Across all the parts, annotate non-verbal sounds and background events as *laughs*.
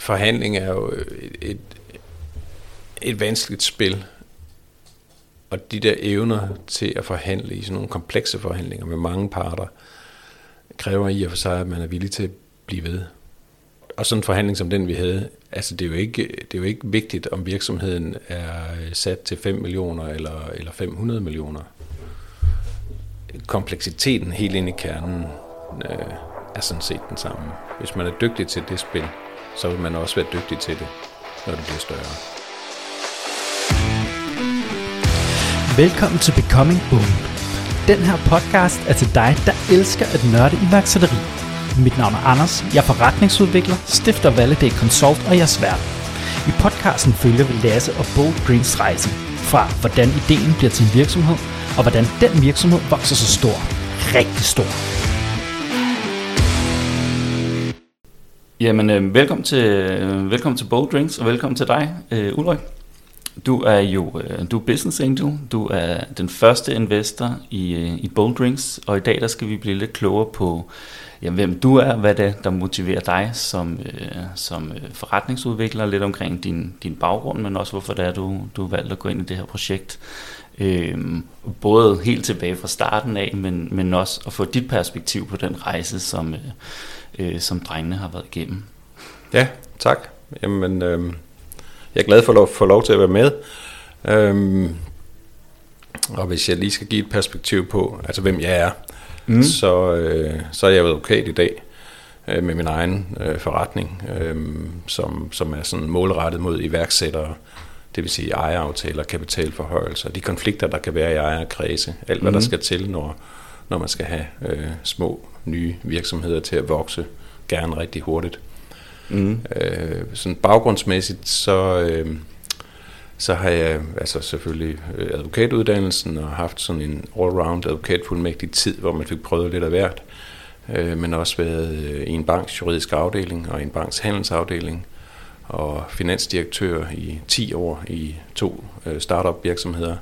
forhandling er jo et, et, et vanskeligt spil, og de der evner til at forhandle i sådan nogle komplekse forhandlinger med mange parter, kræver i og for sig, at man er villig til at blive ved. Og sådan en forhandling som den, vi havde, altså det er jo ikke, det er jo ikke vigtigt, om virksomheden er sat til 5 millioner eller, eller 500 millioner. Kompleksiteten helt ind i kernen øh, er sådan set den samme. Hvis man er dygtig til det spil, så vil man også være dygtig til det, når det bliver større. Velkommen til Becoming Bold. Den her podcast er til dig, der elsker at nørde iværksætteri. Mit navn er Anders, jeg er forretningsudvikler, stifter Validate Consult og jeg er svært. I podcasten følger vi Lasse og Bold Greens rejse fra hvordan ideen bliver til en virksomhed, og hvordan den virksomhed vokser så stor. Rigtig stor. Jamen, øh, velkommen til, øh, velkommen til Bold Drinks, og velkommen til dig, øh, Ulrik. Du er jo øh, du er business angel, du er den første investor i, øh, i Bold Drinks, og i dag der skal vi blive lidt klogere på, jamen, hvem du er, hvad det er, der motiverer dig som, øh, som øh, forretningsudvikler, lidt omkring din, din baggrund, men også hvorfor det er, du, du valgte at gå ind i det her projekt. Øh, både helt tilbage fra starten af, men, men også at få dit perspektiv på den rejse, som, øh, øh, som drengene har været igennem. Ja, tak. Jamen, øh, jeg er glad for at få lov til at være med. Øhm, og hvis jeg lige skal give et perspektiv på, altså hvem jeg er, mm. så, øh, så er jeg advokat i dag øh, med min egen øh, forretning, øh, som, som er sådan målrettet mod iværksættere, det vil sige ejeraftaler, kapitalforhøjelser, de konflikter, der kan være i ejerkredse, alt hvad mm. der skal til, når, når man skal have øh, små nye virksomheder til at vokse, gerne rigtig hurtigt. Mm. Øh, sådan baggrundsmæssigt, så, øh, så har jeg altså selvfølgelig øh, advokatuddannelsen og haft sådan en all-round advokatfuldmægtig tid, hvor man fik prøvet lidt af hvert, øh, men også været øh, i en banks juridisk afdeling og en banks handelsafdeling og finansdirektør i 10 år i to øh, startup virksomheder,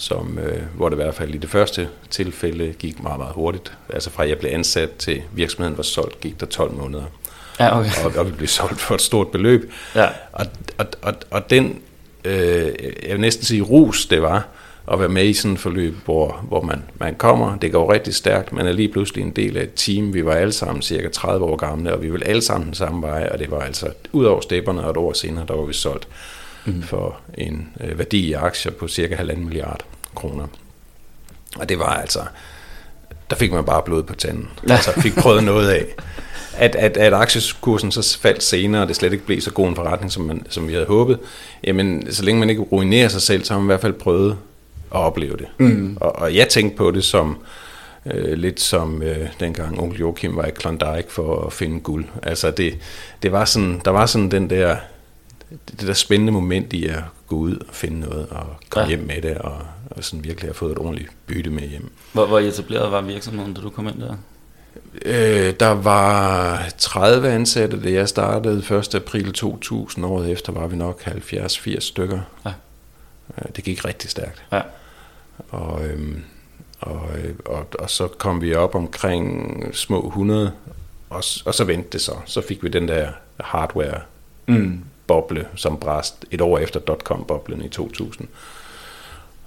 som, øh, hvor det i hvert fald i det første tilfælde gik meget, meget hurtigt. Altså fra jeg blev ansat til virksomheden var solgt, gik der 12 måneder. Ja, okay. og, og vi blev solgt for et stort beløb. Ja. Og, og, og, og den, øh, jeg vil næsten sige rus, det var at være med i sådan et forløb, hvor, hvor man, man kommer, det går rigtig stærkt, man er lige pludselig en del af et team, vi var alle sammen cirka 30 år gamle, og vi ville alle sammen den samme vej, og det var altså ud over stepperne, og et år senere, der var vi solgt mm. for en øh, værdi i aktier på cirka 1,5 milliard kroner. Og det var altså, der fik man bare blod på tanden, altså fik prøvet noget af at, at, at aktiekursen så faldt senere, og det slet ikke blev så god en forretning, som, man, som vi havde håbet, jamen så længe man ikke ruinerer sig selv, så har man i hvert fald prøvet at opleve det. Mm. Og, og jeg tænkte på det som øh, lidt som øh, dengang onkel Joachim var i Klondike for at finde guld. Altså det, det var sådan, der var sådan den der, det der spændende moment i at gå ud og finde noget og komme ja. hjem med det, og, og sådan virkelig have fået et ordentligt bytte med hjem. Hvor, hvor etableret var virksomheden, da du kom ind der? Øh, der var 30 ansatte, da jeg startede 1. april 2000. Året efter var vi nok 70-80 stykker. Ja. Øh, det gik rigtig stærkt. Ja. Og, øhm, og, øh, og, og så kom vi op omkring små 100, og, og så vendte det så. Så fik vi den der hardware-boble, mm. som brast et år efter dotcom-boblen i 2000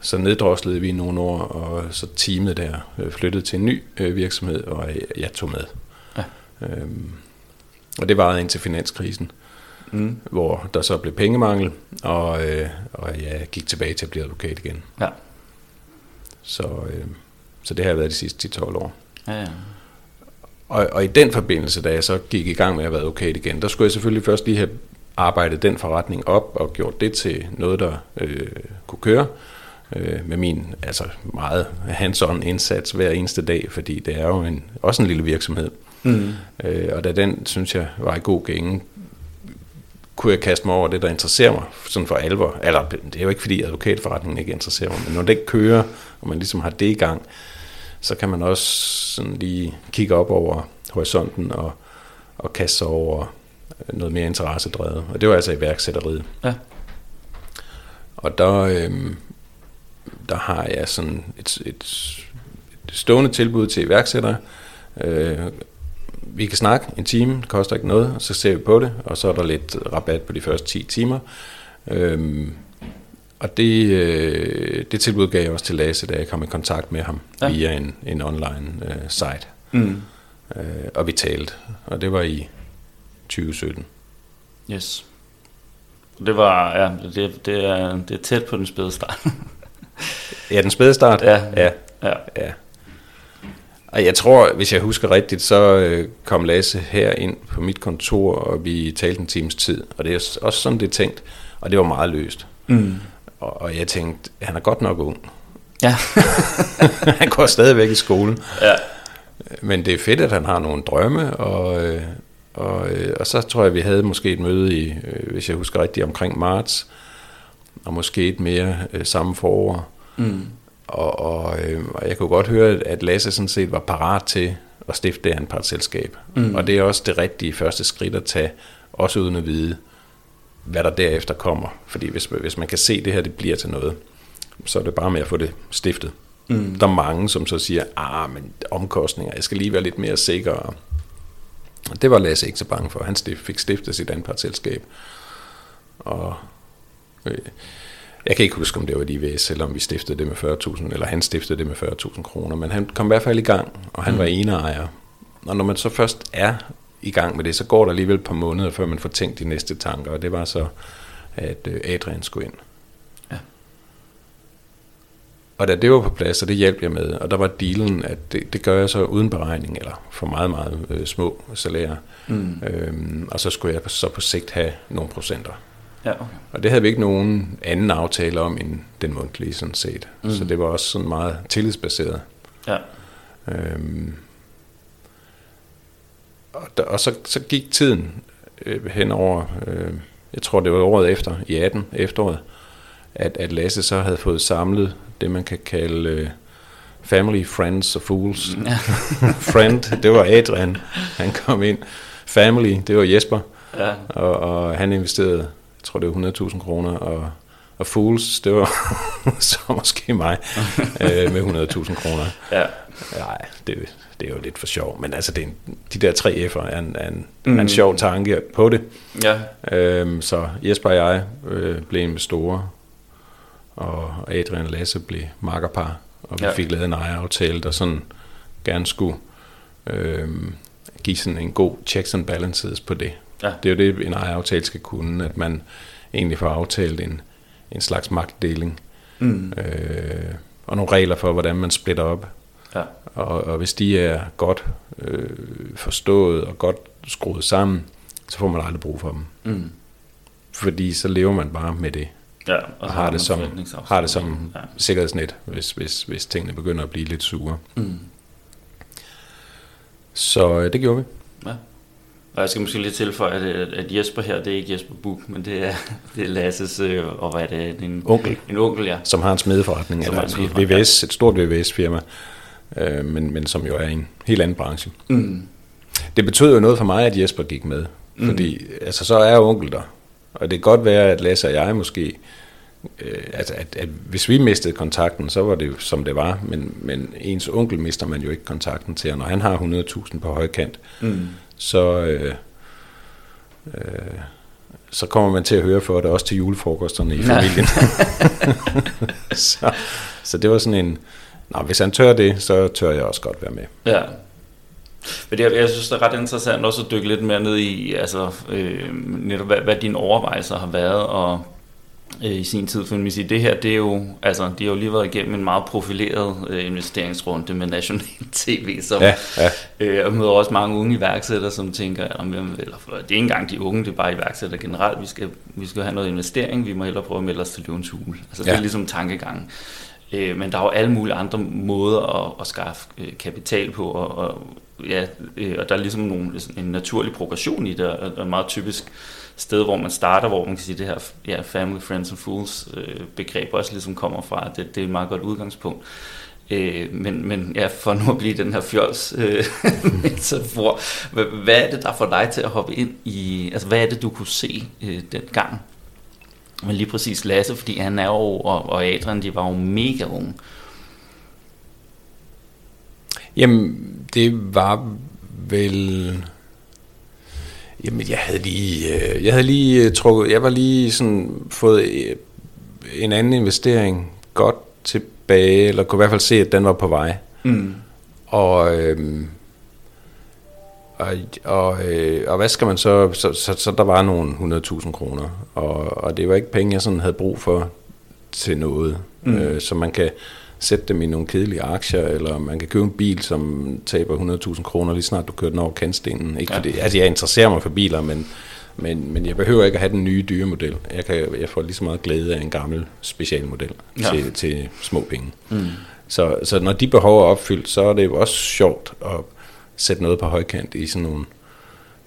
så neddroslede vi nogle år, og så teamet der øh, flyttede til en ny øh, virksomhed, og jeg tog med. Ja. Øhm, og det varede indtil finanskrisen, mm. hvor der så blev pengemangel, og, øh, og jeg gik tilbage til at blive advokat igen. Ja. Så, øh, så det har været de sidste 10-12 år. Ja, ja. Og, og i den forbindelse, da jeg så gik i gang med at være advokat igen, der skulle jeg selvfølgelig først lige have arbejdet den forretning op og gjort det til noget, der øh, kunne køre øh, med min altså meget hands-on indsats hver eneste dag, fordi det er jo en, også en lille virksomhed. Mm. Øh, og da den, synes jeg, var i god gænge, kunne jeg kaste mig over det, der interesserer mig sådan for alvor. Eller, det er jo ikke, fordi advokatforretningen ikke interesserer mig, men når det ikke kører, og man ligesom har det i gang, så kan man også sådan lige kigge op over horisonten og, og kaste sig over noget mere interessedrevet. Og det var altså iværksætteriet. Ja. Og der, øhm, der har jeg sådan et, et, et stående tilbud til iværksættere, øh, vi kan snakke en time, det koster ikke noget, så ser vi på det, og så er der lidt rabat på de første 10 timer. Øhm, og det, øh, det tilbud gav jeg også til Lasse, da jeg kom i kontakt med ham ja. via en, en online øh, site. Mm. Øh, og vi talte, og det var i 2017. Yes. Det var, ja, det, det, er, det er tæt på den spæde start. *laughs* ja, den spæde start? Ja. ja. ja. ja. Og jeg tror, hvis jeg husker rigtigt, så øh, kom Lasse her ind på mit kontor, og vi talte en times tid. Og det er også sådan, det er tænkt. Og det var meget løst. Mm. Og, og jeg tænkte, han er godt nok ung. Ja. *laughs* han går stadigvæk i skolen. Ja. Men det er fedt, at han har nogle drømme, og, øh, og, øh, og så tror jeg, vi havde måske et møde i, hvis jeg husker rigtigt, omkring marts, og måske et mere samme forår. Mm. Og, og, øh, og jeg kunne godt høre, at Lasse sådan set var parat til at stifte det anpartsselskab. Mm. Og det er også det rigtige første skridt at tage, også uden at vide, hvad der derefter kommer. Fordi hvis, hvis man kan se, at det her det bliver til noget, så er det bare med at få det stiftet. Mm. Der er mange, som så siger, ah, men omkostninger, jeg skal lige være lidt mere sikker. Og det var Lasse ikke så bange for. Han fik stiftet sit anpartsselskab. Og øh, jeg kan ikke huske, om det var et IVS, eller om vi stiftede det med 40.000, eller han stiftede det med 40.000 kroner, men han kom i hvert fald i gang, og han mm. var ejer. Og når man så først er i gang med det, så går der alligevel et par måneder, før man får tænkt de næste tanker, og det var så, at øh, Adrian skulle ind. Ja. Og da det var på plads, og det hjalp jeg med, og der var dealen, at det, det gør jeg så uden beregning, eller for meget, meget øh, små salærer. Mm. Øhm, og så skulle jeg så på sigt have nogle procenter. Ja, okay. Og det havde vi ikke nogen anden aftale om end den mundtlige sådan set. Mm. Så det var også sådan meget tillidsbaseret. Ja. Øhm, og, der, og så, så gik tiden øh, hen over, øh, jeg tror det var året efter, i 18 efteråret, at, at Lasse så havde fået samlet det, man kan kalde øh, family, friends og fools. *laughs* Ja. Friend, det var Adrian, han kom ind. Family, det var Jesper, ja. og, og han investerede jeg tror det var 100.000 kroner, og, og Fools, det var *laughs* så måske mig, *laughs* øh, med 100.000 kroner. Ja. Nej, det, det er jo lidt for sjov, men altså det er en, de der tre F'er er en, er en, mm. er en sjov tanke på det. Ja. Øhm, så Jesper og jeg øh, blev investorer, og Adrian og Lasse blev makkerpar, og vi ja. fik lavet en ejeraftale, der sådan gerne skulle øh, give sådan en god checks and balances på det. Ja. Det er jo det, en ejeraftale skal kunne, at man egentlig får aftalt en, en slags magtdeling. Mm. Øh, og nogle regler for, hvordan man splitter op. Ja. Og, og hvis de er godt øh, forstået og godt skruet sammen, så får man aldrig brug for dem. Mm. Fordi så lever man bare med det. Ja, og, og har, det som, har det som ja. sikkerhedsnet, hvis, hvis, hvis tingene begynder at blive lidt sure. Mm. Så øh, det gjorde vi. Ja. Og jeg skal måske lige tilføje, at, at Jesper her, det er ikke Jesper Buk, men det er, *laughs* det er Lasses, øh, og hvad er det? En onkel. En onkel, ja. Som har en smedeforretning, som eller en smedeforretning, VVS, et stort VVS-firma, øh, men, men som jo er en helt anden branche. Mm. Det betød jo noget for mig, at Jesper gik med, mm. fordi altså, så er onkel der, og det kan godt være, at Lasse og jeg måske øh, at, at, at hvis vi mistede kontakten, så var det jo som det var, men, men ens onkel mister man jo ikke kontakten til, og når han har 100.000 på højkant, mm så, øh, øh, så kommer man til at høre for det også til julefrokosterne i familien. *laughs* så, så det var sådan en, Nå, hvis han tør det, så tør jeg også godt være med. Ja. Men det, jeg synes, det er ret interessant også at dykke lidt mere ned i, altså, øh, netop, hvad, hvad dine overvejelser har været, og øh, i sin tid, for man sige, det her, det er jo, altså, de har jo lige været igennem en meget profileret øh, investeringsrunde med National *laughs* TV, som ja, ja. Øh, og møder også mange unge iværksættere, som tænker, om, eller, det er ikke engang de unge, det er bare iværksættere generelt, vi skal, vi skal have noget investering, vi må hellere prøve at melde os til løvens hule. Altså, ja. det er ligesom tankegangen. Øh, men der er jo alle mulige andre måder at, at skaffe øh, kapital på, og, og, ja, øh, og der er ligesom nogle, en naturlig progression i det, og meget typisk sted, hvor man starter, hvor man kan sige, det her ja, family, friends and fools øh, begreb også ligesom kommer fra. Det, det er et meget godt udgangspunkt. Øh, men, men ja, for nu at blive den her fjols øh, *laughs* metafor, hvad er det, der får dig til at hoppe ind i, altså hvad er det, du kunne se øh, den gang? Men lige præcis Lasse, fordi han er jo, og, og Adrian, de var jo mega unge. Jamen, det var vel... Jamen, jeg havde lige, øh, jeg havde lige øh, trukket, jeg var lige sådan fået øh, en anden investering godt tilbage, eller kunne i hvert fald se, at den var på vej. Mm. Og, øhm, og, og, øh, og hvad skal man så, så, så, så der var nogle 100.000 kroner, og, og det var ikke penge, jeg sådan havde brug for til noget, mm. øh, så man kan sætte dem i nogle kedelige aktier, eller man kan købe en bil, som taber 100.000 kroner, lige snart du kører den over kantstenen. Ikke Ja. fordi, altså jeg interesserer mig for biler, men, men, men jeg behøver ikke at have den nye dyre model. Jeg, kan, jeg får lige så meget glæde af en gammel specialmodel Ja. til, til små penge. Mm. Så, så når de behov er opfyldt, så er det jo også sjovt at sætte noget på højkant i sådan nogle,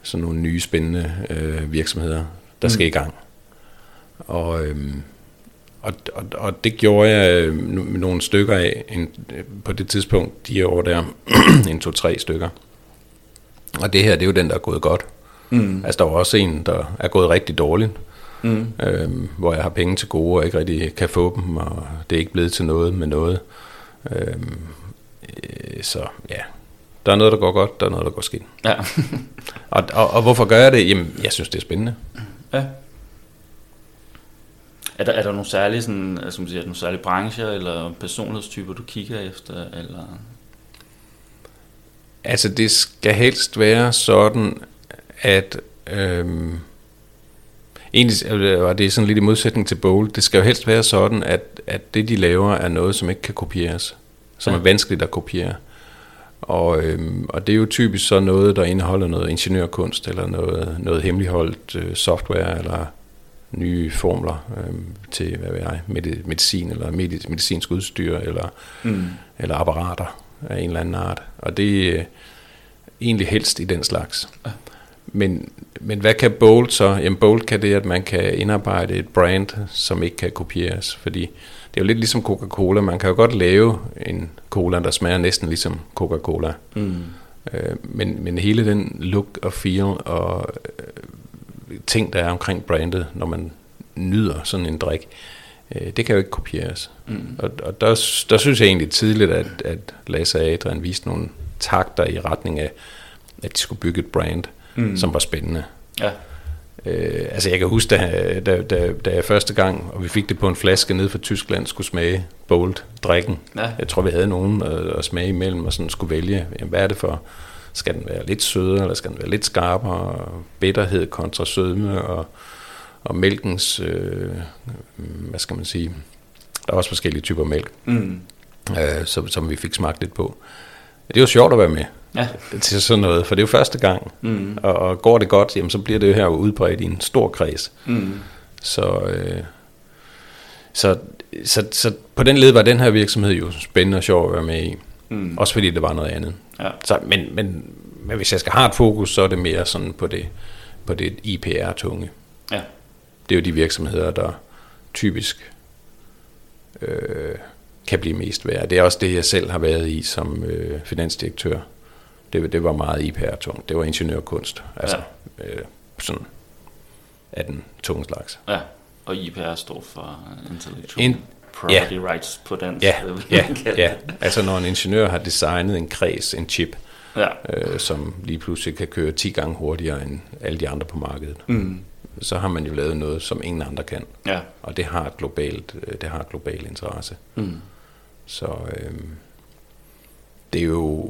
sådan nogle nye spændende øh, virksomheder, der mm. skal i gang. Og, øhm, og, og, og det gjorde jeg øh, nogle stykker af en, øh, på det tidspunkt, de år der, *clears throat* en, to, tre stykker. Og det her, det er jo den, der er gået godt. Mm. Altså, der var også en, der er gået rigtig dårligt, Mm. øhm, hvor jeg har penge til gode og ikke rigtig kan få dem, og det er ikke blevet til noget med noget. Øhm, øh, så ja, der er noget, der går godt, der er noget, der går skidt. Ja. Og, og, og hvorfor gør jeg det? Jamen, jeg synes, det er spændende. ja. Er der, er der nogle særlige, sådan, altså, man siger, nogle særlige brancher eller personlighedstyper, du kigger efter? Eller? Altså, det skal helst være sådan, at... Øhm, egentlig, øh, og det er sådan lidt i modsætning til Bowl, det skal jo helst være sådan, at, at det, de laver, er noget, som ikke kan kopieres. Som Ja. er vanskeligt at kopiere. Og, øhm, og det er jo typisk så noget, der indeholder noget ingeniørkunst, eller noget, noget hemmeligholdt øh, software, eller nye formler øhm, til, hvad ved jeg, medi- medicin, eller medi- medicinsk udstyr, eller Mm. eller apparater af en eller anden art. Og det er egentlig helst i den slags. Ja. Men, men hvad kan Bolt så? Jamen Bolt kan det, at man kan indarbejde et brand, som ikke kan kopieres. Fordi det er jo lidt ligesom Coca-Cola. Man kan jo godt lave en cola, der smager næsten ligesom Coca-Cola. Mm. Øh, men, men hele den look og feel og øh, ting, der er omkring brandet, når man nyder sådan en drik, øh, det kan jo ikke kopieres. Mm. Og, og der, der synes jeg egentlig tidligt, at, at Lasse og Adrian viste nogle takter i retning af, at de skulle bygge et brand, Mm. som var spændende. Ja. Øh, altså jeg kan huske, da, da, da, da jeg første gang, og vi fik det på en flaske ned fra Tyskland, skulle smage Bold drikken. Ja. Jeg tror, vi havde nogen at, at smage imellem, og sådan skulle vælge, jamen, hvad er det for, skal den være lidt sødere, eller skal den være lidt skarpere, bitterhed kontra sødme, og, og mælkens, øh, hvad skal man sige, der er også forskellige typer mælk, Mm. øh, som, som vi fik smagt lidt på. Det er jo sjovt at være med Ja. til sådan noget, for det er jo første gang, Mm. og, og går det godt, jamen, så bliver det jo her udbredt i en stor kreds. Mm. Så, øh, så, så, så på den led var den her virksomhed jo spændende og sjov at være med i. Mm. Også fordi det var noget andet. Ja. Så, men, men, men hvis jeg skal have et fokus, så er det mere sådan på det, på det IPR-tunge. Ja. Det er jo de virksomheder, der typisk øh, kan blive mest værd. Det er også det, jeg selv har været i som øh, finansdirektør. Det, det var meget IPR-tungt. Det var ingeniørkunst. Altså øh, sådan af den tunge slags. Ja. Og IPR står for Intellectual In- Property Rights på dansk. Ja, ja, ja. Altså når en ingeniør har designet en kreds, en chip, Ja. øh, som lige pludselig kan køre 10 gange hurtigere end alle de andre på markedet, Mm. så har man jo lavet noget, som ingen andre kan. Ja. Og det har et globalt, øh, det har et global interesse. Mm. Så øh, det, er jo,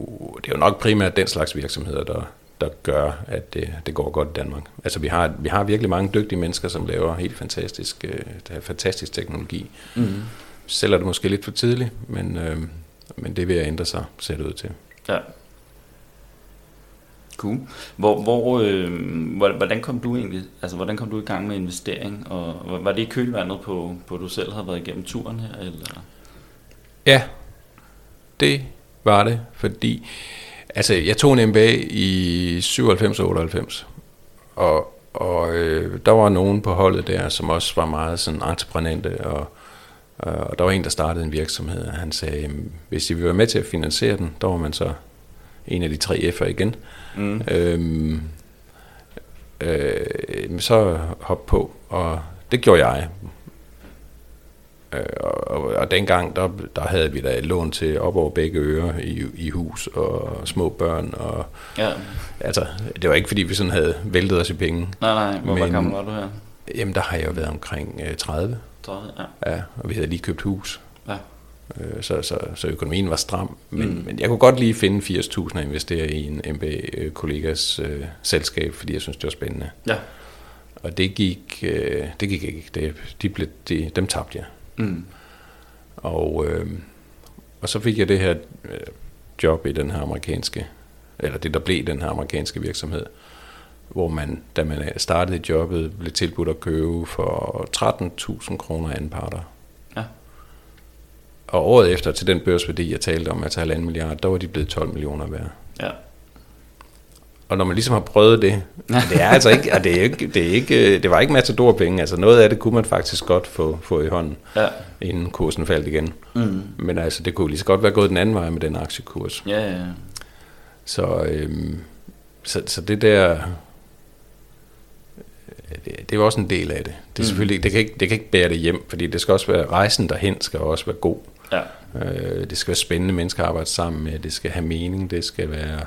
det er jo nok primært den slags virksomheder, der, der gør, at det, det går godt i Danmark. Altså vi har, vi har virkelig mange dygtige mennesker, som laver helt fantastisk, øh, der er fantastisk teknologi. Mm. Selv er det måske lidt for tidligt, men, øh, men det vil ændre sig, ser det ud til. Ja. Cool. Hvor, hvor, øh, hvor- hvordan kom du egentlig, altså hvordan kom du i gang med investering, og var det i kølvandet på, på du selv havde været igennem turen her, eller? Ja, det var det, fordi altså, jeg tog en MBA i 97-98, og, og øh, der var nogen på holdet der, som også var meget sådan entreprenante, og, og der var en, der startede en virksomhed, og han sagde, "Jamen, hvis I vil være med til at finansiere den, der var man så en af de tre F'er igen, Mm. øhm, øh, så hop på, og det gjorde jeg. Øh, og, og, og dengang, der, der havde vi da et lån til op over begge ører i, i hus og små børn. Og, Ja. altså, det var ikke fordi, vi sådan havde væltet os i penge. Nej, nej, hvor Men- gammel var du her? Jamen, der har jeg jo været omkring øh, 30, 30, ja. ja, og vi havde lige købt hus. Ja. Øh, så, så, så økonomien var stram. Men, Mm. men jeg kunne godt lige finde 80.000 og investere i en MBA-kollegas øh, selskab, fordi jeg synes, det var spændende. Ja. Og det gik, øh, det gik ikke. Det, de blev, de, dem tabte jeg. Mm. Og, øh, og så fik jeg det her øh, job i den her amerikanske, eller det der blev den her amerikanske virksomhed, hvor man, da man startede jobbet, blev tilbudt at købe for 13.000 kroner anparter. Ja. Og året efter til den børsværdi, jeg talte om, altså halvanden milliard, der var de blevet 12 millioner værd. Ja. Og når man ligesom har prøvet det, det er altså ikke, og det, er ikke, det, er ikke, det var ikke matador penge, altså noget af det kunne man faktisk godt få, få i hånden, Ja. inden kursen faldt igen. Mm. Men altså, det kunne lige så godt være gået den anden vej med den aktiekurs. Ja, ja, ja. Så, øhm, så, så det der, det, det var også en del af det. Det, er Mm. selvfølgelig, det, kan ikke, det kan ikke bære det hjem, fordi det skal også være, rejsen derhen skal også være god. Ja. Øh, det skal være spændende mennesker at arbejde sammen med, det skal have mening, det skal være,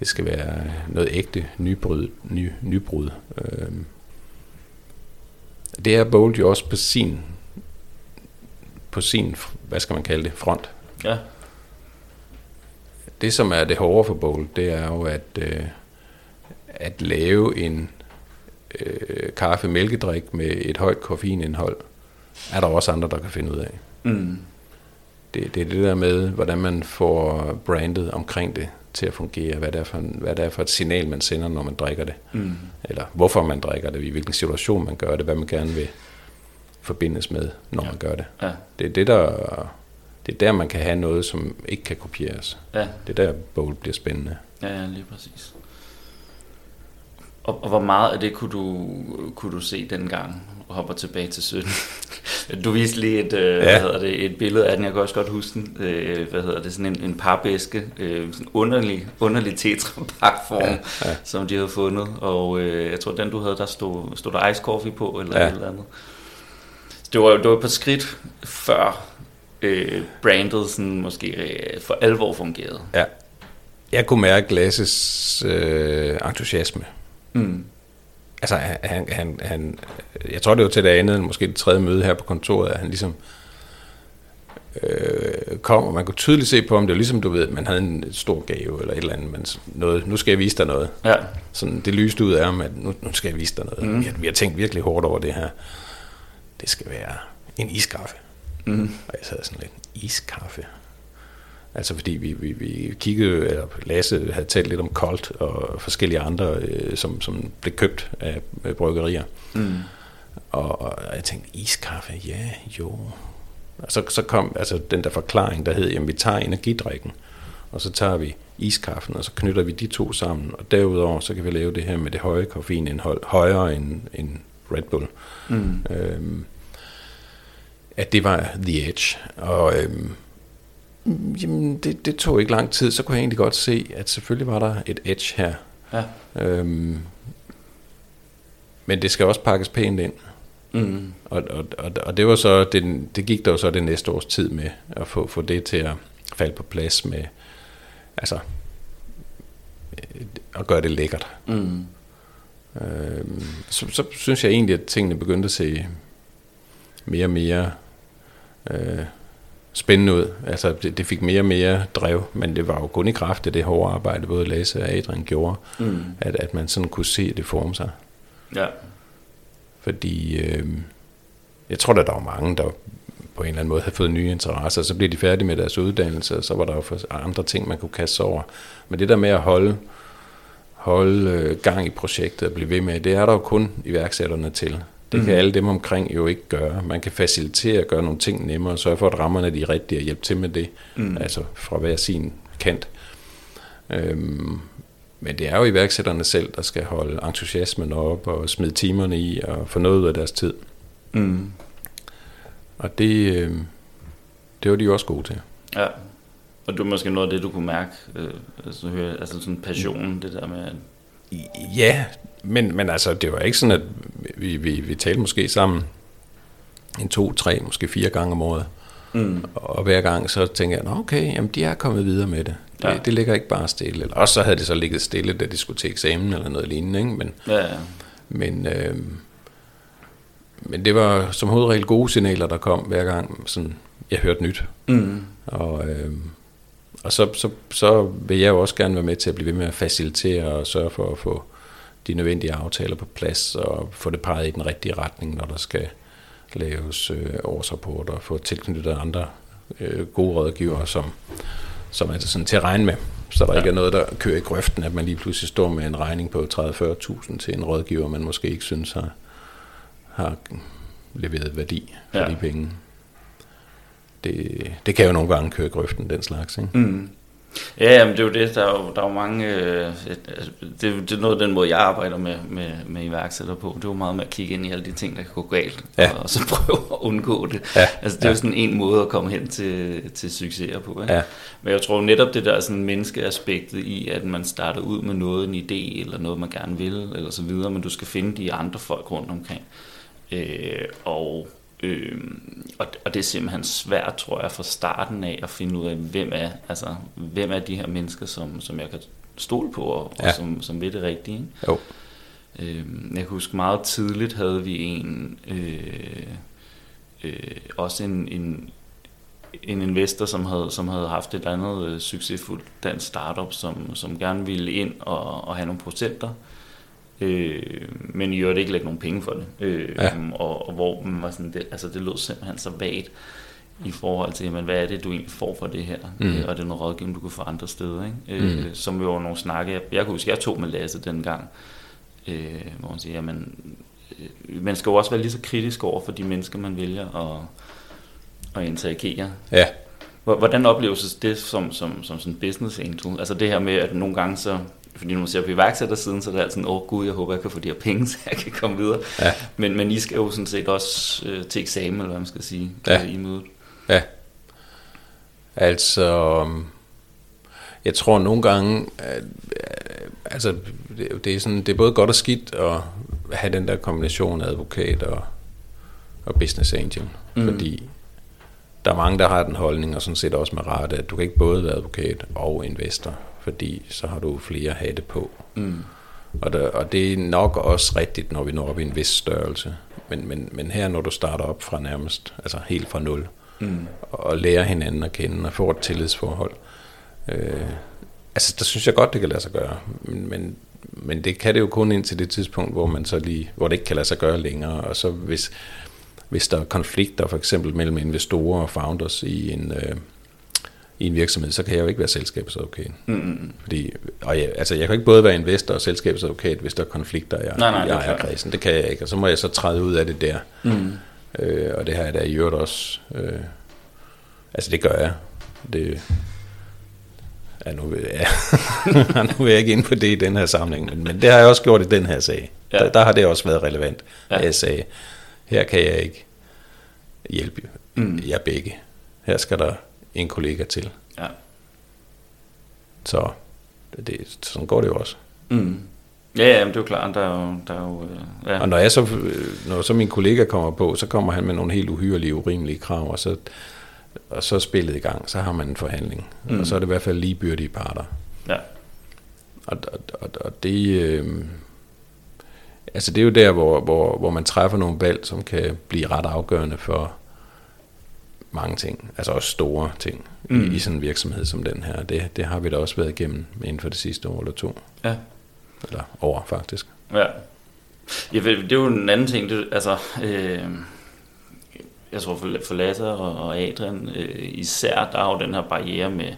det skal være noget ægte nybrud. Ny, nybrud. Øh, det er Bold jo også på sin, på sin, hvad skal man kalde det, front. Ja. Det, som er det hårde for Bowl, det er jo at, øh, at lave en øh, kaffe-mælkedrik med et højt koffeinindhold, er der også andre, der kan finde ud af. Mm. Det, det er det der med, hvordan man får brandet omkring det til at fungere, hvad det, er for en, hvad det er for et signal, man sender, når man drikker det, Mm. eller hvorfor man drikker det, i hvilken situation man gør det, hvad man gerne vil forbindes med, når Ja. man gør det. Ja. Det er det, der, det er der, man kan have noget, som ikke kan kopieres. Ja. Det er der, Bowl bliver spændende. Ja, ja, lige præcis. Og, og hvor meget af det kunne du, kunne du se dengang, hopper tilbage til 17? *laughs* Du viste lige et, øh, ja. hvad hedder det, et billede af den, jeg kan også godt huske den. Øh, hvad hedder det, sådan en, en papæske, øh, sådan en underlig, underlig tetrapakform, ja, Ja, som de havde fundet. Og øh, jeg tror, den du havde, der stod, stod der ice coffee på, eller Ja. et eller andet. Så det var, det var på skridt før øh, brandet sådan måske øh, for alvor fungerede. Ja. Jeg kunne mærke Lasses øh, entusiasme. Mm. Altså, han, han, han, jeg tror, det var til det andet, måske det tredje møde her på kontoret, at han ligesom øh, kom, og man kunne tydeligt se på ham, det var ligesom, du ved, man havde en stor gave eller et eller andet, men noget, nu skal jeg vise dig noget. Ja, Sådan, det lyste ud af ham, at nu, nu skal jeg vise dig noget. Mm. Vi, har, vi har tænkt virkelig hårdt over det her. Det skal være en iskaffe. mm. Og jeg sad sådan lidt, iskaffe? Altså fordi vi, vi, vi kiggede, eller Lasse havde talt lidt om koldt og forskellige andre, øh, som, som blev købt af øh, bryggerier. Mm. Og, og jeg tænkte, iskaffe, ja, jo. Og så, så kom altså den der forklaring, der hed, jamen vi tager energidrikken, og så tager vi iskaffen, og så knytter vi de to sammen. Og derudover, så kan vi lave det her med det høje koffeinindhold, højere end, end Red Bull. Mm. Øhm, at det var The Edge. Og øhm, jamen, det, det tog ikke lang tid, så kunne jeg egentlig godt se, at selvfølgelig var der et edge her. Ja. Øhm, men det skal også pakkes pænt ind. Mm. Og, og, og, og det var så det, det gik der jo så det næste års tid med at få, få det til at falde på plads med altså øh, at gøre det lækkert. Mm. Øhm, så, så synes jeg egentlig, at tingene begyndte at se mere og mere øh, spændende ud. Altså, det, det fik mere og mere drev, men det var jo kun i kraft af det hårde arbejde, både Lasse og Adrian gjorde, Mm. at, at man sådan kunne se det forme sig. Ja. Fordi øh, jeg tror, at der var mange, der på en eller anden måde havde fået nye interesser, så blev de færdige med deres uddannelse, og så var der jo andre ting, man kunne kaste over. Men det der med at holde, holde øh, gang i projektet og blive ved med, det er der jo kun iværksætterne til. Det kan alle dem omkring jo ikke gøre. Man kan facilitere og gøre nogle ting nemmere, og sørge for, at rammerne er de rigtige og hjælpe til med det. Mm. Altså fra hver sin kant. Øhm, men det er jo iværksætterne selv, der skal holde entusiasmen op og smide timerne i og få noget ud af deres tid. Mm. Og det, øh, det var de jo også gode til. Ja. Og det var måske noget af det, du kunne mærke, øh, altså, altså sådan passionen, det der med, Ja, men, men altså, det var ikke sådan, at vi, vi, vi talte måske sammen en to, tre, måske fire gange om året. Mm. Og hver gang så tænker jeg, Nå, okay, jamen de er kommet videre med det. Det, ja. det ligger ikke bare stille. Eller også så havde det så ligget stille, da de skulle til eksamen eller noget lignende. Ikke? Men, ja, ja. men, øh, men det var som hovedregel gode signaler, der kom hver gang sådan, jeg hørte nyt. Mm. Og, øh, og så, så, så vil jeg jo også gerne være med til at blive ved med at facilitere og sørge for at få de nødvendige aftaler på plads og få det peget i den rigtige retning, når der skal laves øh, årsrapporter og få tilknyttet andre øh, gode rådgivere, som, som er sådan til at regne med. Så der ja. ikke er noget, der kører i grøften, at man lige pludselig står med en regning på 30-40.000 til en rådgiver, man måske ikke synes har, har leveret værdi for ja. de penge. Det, det kan jo nogle gange køre i grøften, den slags. Ikke? Mm. Ja, jamen, det er jo det. Der er jo, der er jo mange... Øh, det, det er noget af den måde, jeg arbejder med, med, med iværksætter på. Det er jo meget med at kigge ind i alle de ting, der kan gå galt, ja. og, og så *laughs* prøve at undgå det. Ja. Altså, det er ja. jo sådan en måde at komme hen til, til succeser på. Ikke? Ja. Men jeg tror netop det der sådan menneskeaspektet i, at man starter ud med noget, en idé, eller noget, man gerne vil, eller så videre, men du skal finde de andre folk rundt omkring. Øh, og Øh, og, og det er simpelthen svært, tror jeg, fra starten af at finde ud af, hvem er, altså, hvem er de her mennesker, som, som jeg kan stole på, og, ja. og som, som ved det rigtige. Ikke? Jo. Øh, jeg kan huske meget tidligt havde vi en, øh, øh, også en, en, en investor, som havde, som havde haft et andet øh, succesfuldt dansk startup, som, som gerne ville ind og, og have nogle procenter. Øh, men i øvrigt ikke lægge nogen penge for det. Øh, ja. og, og hvor man var sådan, det, altså det lød simpelthen så vagt i forhold til, jamen, hvad er det, du egentlig får for det her? Mm. Øh, og det er noget rådgivning, du kan få andre steder. Ikke? Øh, mm. Som jo var nogle snakke, jeg, jeg kunne huske, jeg tog med Lasse dengang, øh, hvor han siger, jamen, øh, man skal jo også være lige så kritisk over for de mennesker, man vælger at, at interagere. Ja. Hvordan opleves det som, som, som sådan business angel? Altså det her med, at nogle gange så fordi når man ser på iværksættersiden, så er det altid, åh oh, gud, jeg håber, jeg kan få de her penge, *laughs* så jeg kan komme videre. Ja. Men, men I skal jo sådan set også øh, til eksamen, eller hvad man skal sige, ja. i mødet. Ja. Altså, jeg tror nogle gange, at, altså, det, det, er sådan, det er både godt og skidt at have den der kombination af advokat og, og business angel, mm. fordi der er mange, der har den holdning, og sådan set også med rette, at du kan ikke både være advokat og investor fordi så har du flere hatte på. Mm. Og, der, og det er nok også rigtigt, når vi når op i en vis størrelse. Men, men, men her, når du starter op fra nærmest, altså helt fra nul, mm. og lærer hinanden at kende og får et tillidsforhold, øh, altså der synes jeg godt, det kan lade sig gøre. Men, men, men det kan det jo kun indtil det tidspunkt, hvor man så lige, hvor det ikke kan lade sig gøre længere. Og så hvis, hvis der er konflikter, for eksempel mellem investorer og founders i en, øh, i en virksomhed, så kan jeg jo ikke være selskabsadvokat. Mm. Fordi, og jeg, altså, jeg kan ikke både være investor og selskabsadvokat, hvis der er konflikter i, nej, nej, i ejerkredsen. Det kan jeg ikke, og så må jeg så træde ud af det der. Mm. Øh, og det har jeg da i øvrigt også. Øh, altså det gør jeg. Det, ja, nu, vil jeg, *laughs* nu vil jeg ikke ind på det i den her samling, men, men det har jeg også gjort i den her sag. Ja. Der, der har det også været relevant, ja. jeg sagde, her kan jeg ikke hjælpe mm. jer begge. Her skal der en kollega til. Ja. Så det, sådan går det jo også. Mm. Ja, ja, men det er jo klart, der er jo... Der er jo øh, ja. Og når, jeg så, når så min kollega kommer på, så kommer han med nogle helt uhyrelige, urimelige krav, og så, og så er spillet i gang, så har man en forhandling. Mm. Og så er det i hvert fald ligebyrdige parter. Ja. Og, og, og, og det... Øh, altså det er jo der, hvor, hvor, hvor man træffer nogle valg, som kan blive ret afgørende for, mange ting, altså også store ting mm. i, i sådan en virksomhed som den her. Det, det har vi da også været igennem inden for det sidste år eller to. Ja. Eller år faktisk. Ja. ja det er jo en anden ting. Det, altså, øh, jeg tror for, Lasse og, Adrian øh, især, der er jo den her barriere med,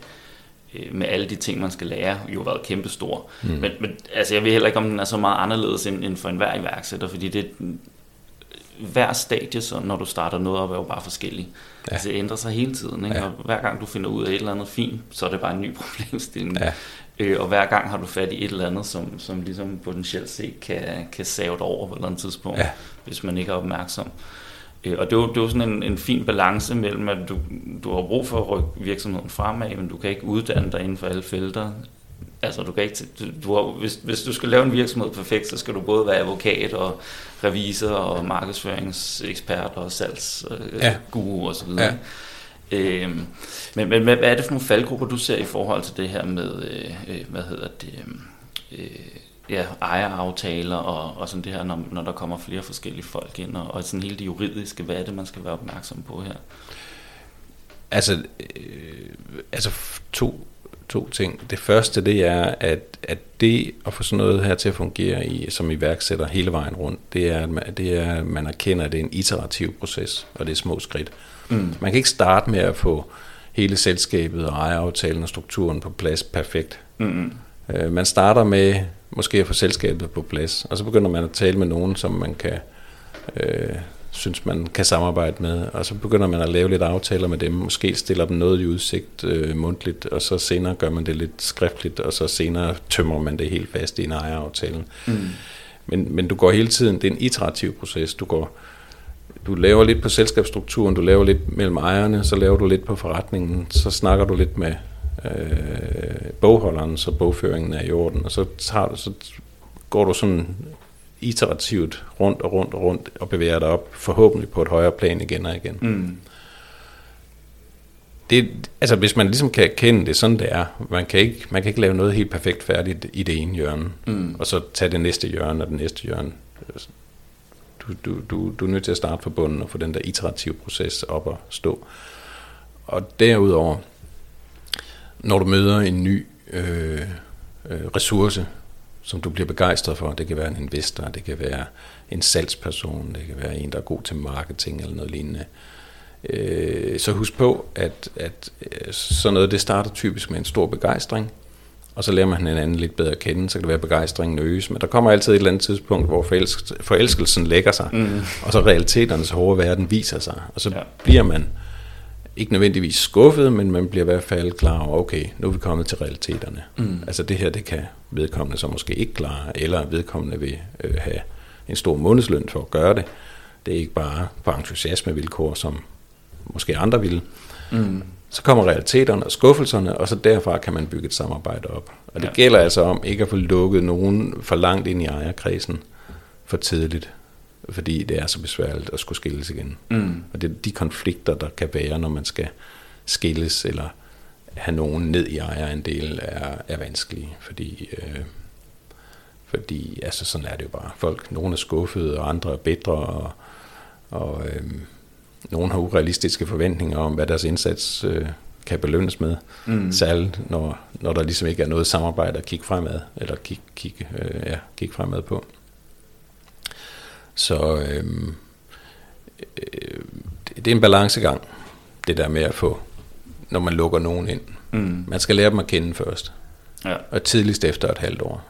øh, med alle de ting, man skal lære, jo været kæmpestor. Mm. Men, men altså, jeg ved heller ikke, om den er så meget anderledes end, end for enhver iværksætter, fordi det, hver stadie, så når du starter noget op, er jo bare forskellig. Ja. Altså, det ændrer sig hele tiden. Ikke? Ja. Og hver gang du finder ud af et eller andet fint, så er det bare en ny *laughs* problemstilling. Ja. Øh, og hver gang har du fat i et eller andet, som, som ligesom potentielt set kan, kan save over på et eller andet tidspunkt, ja. hvis man ikke er opmærksom. Øh, og det er jo, det er jo sådan en, en fin balance mellem, at du, du har brug for at rykke virksomheden fremad, men du kan ikke uddanne dig inden for alle felter. Altså, du kan ikke, du, du har, hvis, hvis du skal lave en virksomhed perfekt, så skal du både være advokat og revisor og markedsføringsekspert og salgsguru ja. og så videre. Øhm, men, men hvad er det for nogle faldgrupper, du ser i forhold til det her med, øh, øh hvad hedder det, øh, ja, ejeraftaler og, og sådan det her, når, når der kommer flere forskellige folk ind, og, og sådan hele det juridiske, hvad er det, man skal være opmærksom på her? Altså, øh, altså to, to ting. Det første, det er, at, at det at få sådan noget her til at fungere i, som iværksætter hele vejen rundt, det er, at man, det er, at man erkender, at det er en iterativ proces, og det er små skridt. Mm. Man kan ikke starte med at få hele selskabet og ejeraftalen og strukturen på plads perfekt. Mm. Øh, man starter med måske at få selskabet på plads, og så begynder man at tale med nogen, som man kan øh, synes, man kan samarbejde med, og så begynder man at lave lidt aftaler med dem, måske stiller dem noget i udsigt øh, mundtligt, og så senere gør man det lidt skriftligt, og så senere tømmer man det helt fast i en ejeraftale. Mm. Men, men du går hele tiden, det er en iterativ proces, du går du laver lidt på selskabsstrukturen, du laver lidt mellem ejerne, så laver du lidt på forretningen, så snakker du lidt med øh, bogholderen, så bogføringen er i orden, og så, tager du, så går du sådan iterativt rundt og rundt og rundt og bevæger dig op, forhåbentlig på et højere plan igen og igen. Mm. Det, altså hvis man ligesom kan erkende det, sådan det er, man kan ikke, man kan ikke lave noget helt perfekt færdigt i det ene hjørne, mm. og så tage det næste hjørne og det næste hjørne. Du, du, du, du er nødt til at starte fra bunden og få den der iterative proces op og stå. Og derudover, når du møder en ny øh, øh, ressource, som du bliver begejstret for, det kan være en investor, det kan være en salgsperson, det kan være en, der er god til marketing eller noget lignende. Øh, så husk på, at, at øh, sådan noget, det starter typisk med en stor begejstring, og så lærer man hinanden lidt bedre at kende, så kan det være begejstringen øges, men der kommer altid et eller andet tidspunkt, hvor forelskelsen lægger sig, mm. og så realiteternes hårde verden viser sig, og så ja. bliver man ikke nødvendigvis skuffet, men man bliver i hvert fald klar over, okay, nu er vi kommet til realiteterne. Mm. Altså det her, det kan vedkommende så måske ikke klare, eller vedkommende vil øh, have en stor månedsløn for at gøre det. Det er ikke bare på entusiasmevilkår, som måske andre ville. Mm. Så kommer realiteterne og skuffelserne, og så derfra kan man bygge et samarbejde op. Og det ja. gælder altså om ikke at få lukket nogen for langt ind i ejerkredsen for tidligt fordi det er så besværligt at skulle skilles igen. Mm. Og det er de konflikter, der kan være, når man skal skilles, eller have nogen ned i ejerandel, er, er vanskelige, fordi, øh, fordi altså sådan er det jo bare. Folk, nogle er skuffede, og andre er bedre, og, og øh, nogle har urealistiske forventninger om, hvad deres indsats øh, kan belønnes med. Mm. Særligt, når, når der ligesom ikke er noget samarbejde at kigge fremad, eller kigge, kigge, øh, ja, kigge fremad på. Så øh, øh, det, er en balancegang, det der med at få, når man lukker nogen ind. Mm. Man skal lære dem at kende først. Ja. Og tidligst efter et halvt år.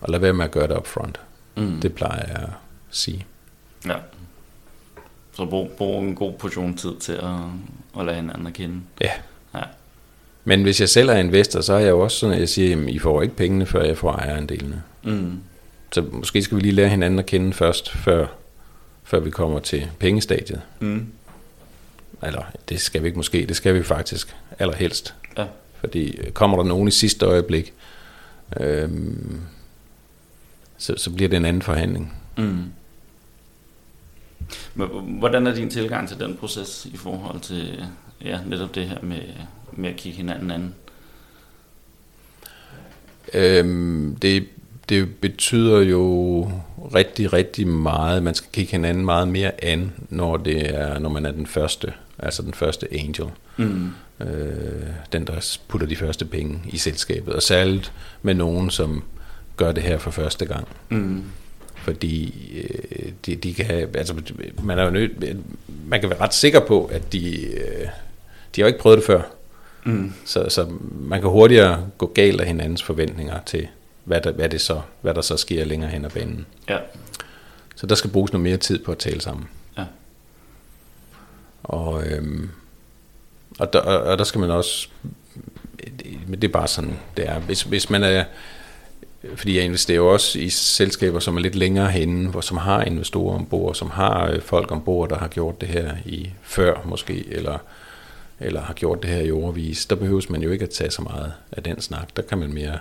Og lad være med at gøre det up front. Mm. Det plejer jeg at sige. Ja. Så brug, brug en god portion tid til at, at lade hinanden at kende. Ja. ja. Men hvis jeg selv er investor, så er jeg jo også sådan, at jeg siger, at I får ikke pengene, før jeg får ejerandelene. Mm. Så måske skal vi lige lære hinanden at kende først, før, før vi kommer til pengestadiet. Mm. Eller det skal vi ikke måske, det skal vi faktisk allerhelst. Ja. Fordi øh, kommer der nogen i sidste øjeblik, øhm, så, så bliver det en anden forhandling. Mm. Men hvordan er din tilgang til den proces i forhold til ja, netop det her med, med at kigge hinanden anden? Øhm, det det betyder jo rigtig, rigtig meget. Man skal kigge hinanden meget mere an, når, det er, når man er den første, altså den første angel. Mm. Øh, den, der putter de første penge i selskabet. Og særligt med nogen, som gør det her for første gang. Mm. Fordi øh, de, de kan altså, man, er jo nødt, man kan være ret sikker på, at de, øh, de har ikke prøvet det før. Mm. Så, så man kan hurtigere gå galt af hinandens forventninger til, hvad der, hvad, det så, hvad der så sker længere hen ad banen. Ja. Så der skal bruges noget mere tid på at tale sammen. Ja. Og, øhm, og, der, og der skal man også, men det er bare sådan, det er. Hvis, hvis man er, fordi jeg investerer jo også i selskaber, som er lidt længere henne, hvor som har investorer ombord, som har øh, folk ombord, der har gjort det her i før måske, eller, eller har gjort det her i overvis. Der behøves man jo ikke at tage så meget af den snak. Der kan man mere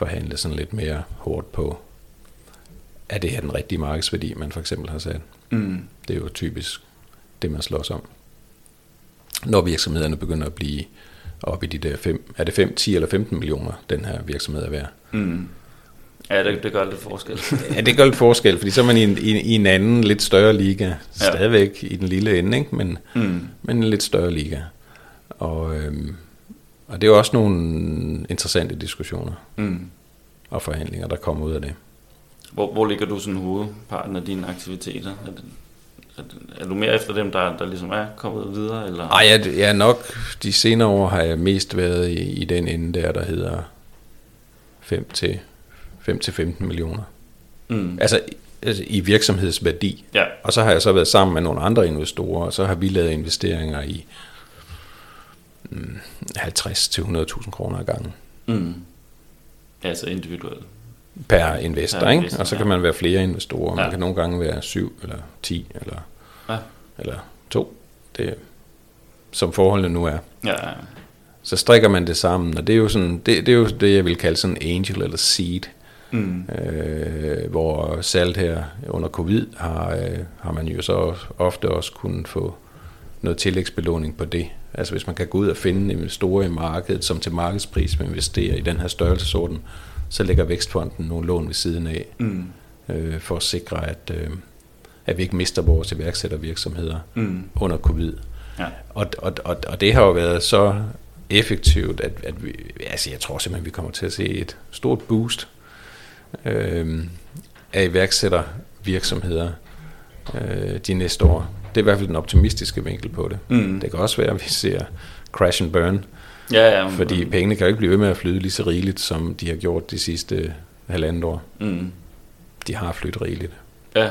forhandle sådan lidt mere hårdt på, er det her den rigtige markedsværdi, man for eksempel har sat. Mm. Det er jo typisk det, man slås om. når virksomhederne begynder at blive op i de der 5, er det 5, 10 eller 15 millioner, den her virksomhed er værd. Mm. Ja, det, det gør lidt forskel. *laughs* ja, det gør lidt forskel, fordi så er man i en, i, i en anden, lidt større liga. Stadigvæk i den lille ende, ikke? Men, mm. men en lidt større liga. Og, øhm, og det er jo også nogle interessante diskussioner mm. og forhandlinger, der kommer ud af det. Hvor, hvor ligger du sådan hovedparten af dine aktiviteter? Er, det, er, er du mere efter dem, der, der ligesom er kommet videre? Eller? Ej, jeg, jeg nok de senere år har jeg mest været i, i den ende der, der hedder 5 til 5-15 millioner. Mm. Altså, altså i virksomhedsværdi. Ja. Og så har jeg så været sammen med nogle andre investorer, og så har vi lavet investeringer i 50-100.000 kroner ad gangen. Mm. Altså individuelt? Per investor, per ikke? Investor, og så kan ja. man være flere investorer. Ja. Man kan nogle gange være 7 eller 10 eller, ja. eller 2. Det som forholdene nu er. Ja, ja. Så strikker man det sammen, og det er jo sådan, det, det er jo det, jeg vil kalde sådan angel eller seed. Mm. Øh, hvor salt her under covid har, øh, har man jo så ofte også kunnet få noget tillægsbelåning på det. Altså hvis man kan gå ud og finde investorer i markedet, som til markedspris vil investere i den her størrelsesorden, så lægger Vækstfonden nogle lån ved siden af, mm. øh, for at sikre, at, øh, at vi ikke mister vores iværksættervirksomheder mm. under covid. Ja. Og, og, og, og det har jo været så effektivt, at, at vi, altså jeg tror simpelthen, vi kommer til at se et stort boost øh, af iværksættervirksomheder øh, de næste år. Det er i hvert fald den optimistiske vinkel på det. Mm. Det kan også være, at vi ser crash and burn, ja, ja, fordi mm. pengene kan jo ikke blive ved med at flyde lige så rigeligt, som de har gjort de sidste halvandet år. Mm. De har flyttet rigeligt. Ja,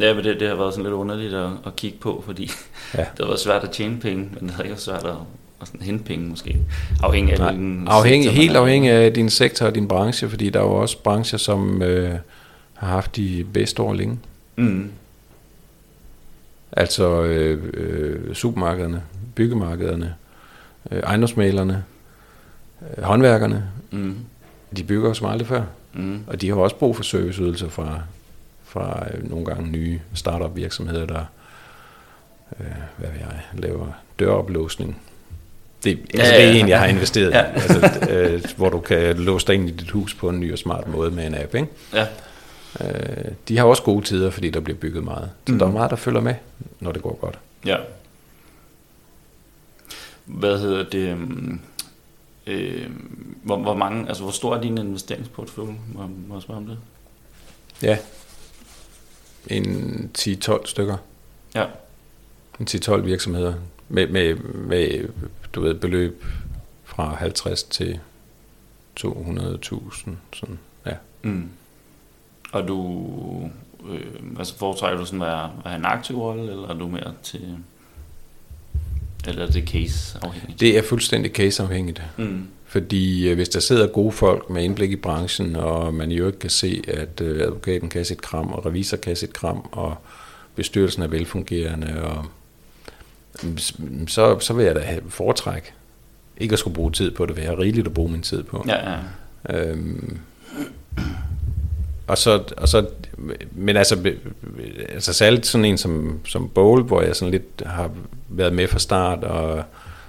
ja men det, det har været sådan lidt underligt at, at kigge på, fordi ja. *laughs* det har været svært at tjene penge, men det har ikke været svært at, at sådan hente penge måske. Afhængig af Nej, din afhængig, sektor, Helt afhængig af din sektor og din branche, fordi der er jo også brancher, som øh, har haft de bedste år længe. Mm. Altså øh, øh, supermarkederne, byggemarkederne, øh, ejendomsmalerne, øh, håndværkerne. Mm. De bygger som aldrig før. Mm. Og de har også brug for serviceydelser fra, fra øh, nogle gange nye startup virksomheder, der øh, hvad vil jeg, laver døroplåsning det, altså, ja, ja, det er en, jeg har investeret ja. i, altså, øh, hvor du kan låse dig ind i dit hus på en ny og smart måde med en app. Ikke? Ja. Øh, de har også gode tider, fordi der bliver bygget meget. Så mm. der er meget, der følger med, når det går godt. Ja. Hvad hedder det? Øh, hvor, hvor, mange, altså, hvor stor er din investeringsportfølje? Må, må jeg spørge om det? Ja. En 10-12 stykker. Ja. En 10-12 virksomheder. Med, med, med du ved, beløb fra 50 til 200.000, sådan, ja. Mm. Og du, øh, altså foretrækker du sådan at, være, at have en aktiv rolle, eller er du mere til, eller er det case afhængigt? Det er fuldstændig case afhængigt. Mm. Fordi øh, hvis der sidder gode folk med indblik i branchen, og man jo ikke kan se, at øh, advokaten kan sit kram, og revisor kan sit kram, og bestyrelsen er velfungerende, og så, så vil jeg da have foretræk. Ikke at skulle bruge tid på det, vil jeg rigeligt at bruge min tid på. Ja, ja. Øhm, og så, og så, men altså, altså særligt sådan en som, som Bowl, hvor jeg sådan lidt har været med fra start, og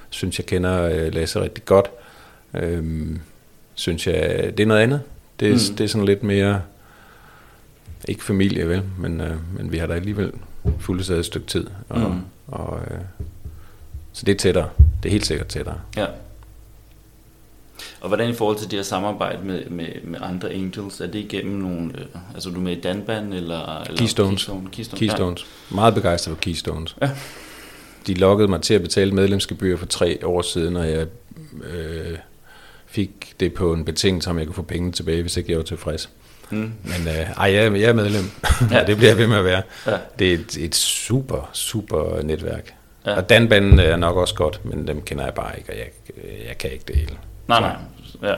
synes, jeg kender øh, Lasse rigtig godt, øhm, synes jeg, det er noget andet. Det, mm. det er sådan lidt mere, ikke familie vel, men, øh, men vi har da alligevel fuldt et stykke tid, og, mm. Og, øh, så det er tættere. Det er helt sikkert tættere. Ja. Og hvordan i forhold til det at samarbejde med, med, med andre angels, er det igennem nogle, øh, altså du med i Danban eller, eller Keystones. Keystone, Keystone. Keystones. Ja. Meget begejstret for Keystones. Ja. De lokkede mig til at betale medlemsgebyr for tre år siden, og jeg øh, fik det på en betingelse, om jeg kunne få penge tilbage, hvis ikke jeg var tilfreds. Mm. Men øh, ej, jeg, jeg er medlem, *laughs* ja. *laughs* det bliver jeg ved med at være. Ja. Det er et, et super, super netværk. Ja. Og Danbanen er nok også godt, men dem kender jeg bare ikke, og jeg, jeg kan ikke det hele. Nej, nej. Ja.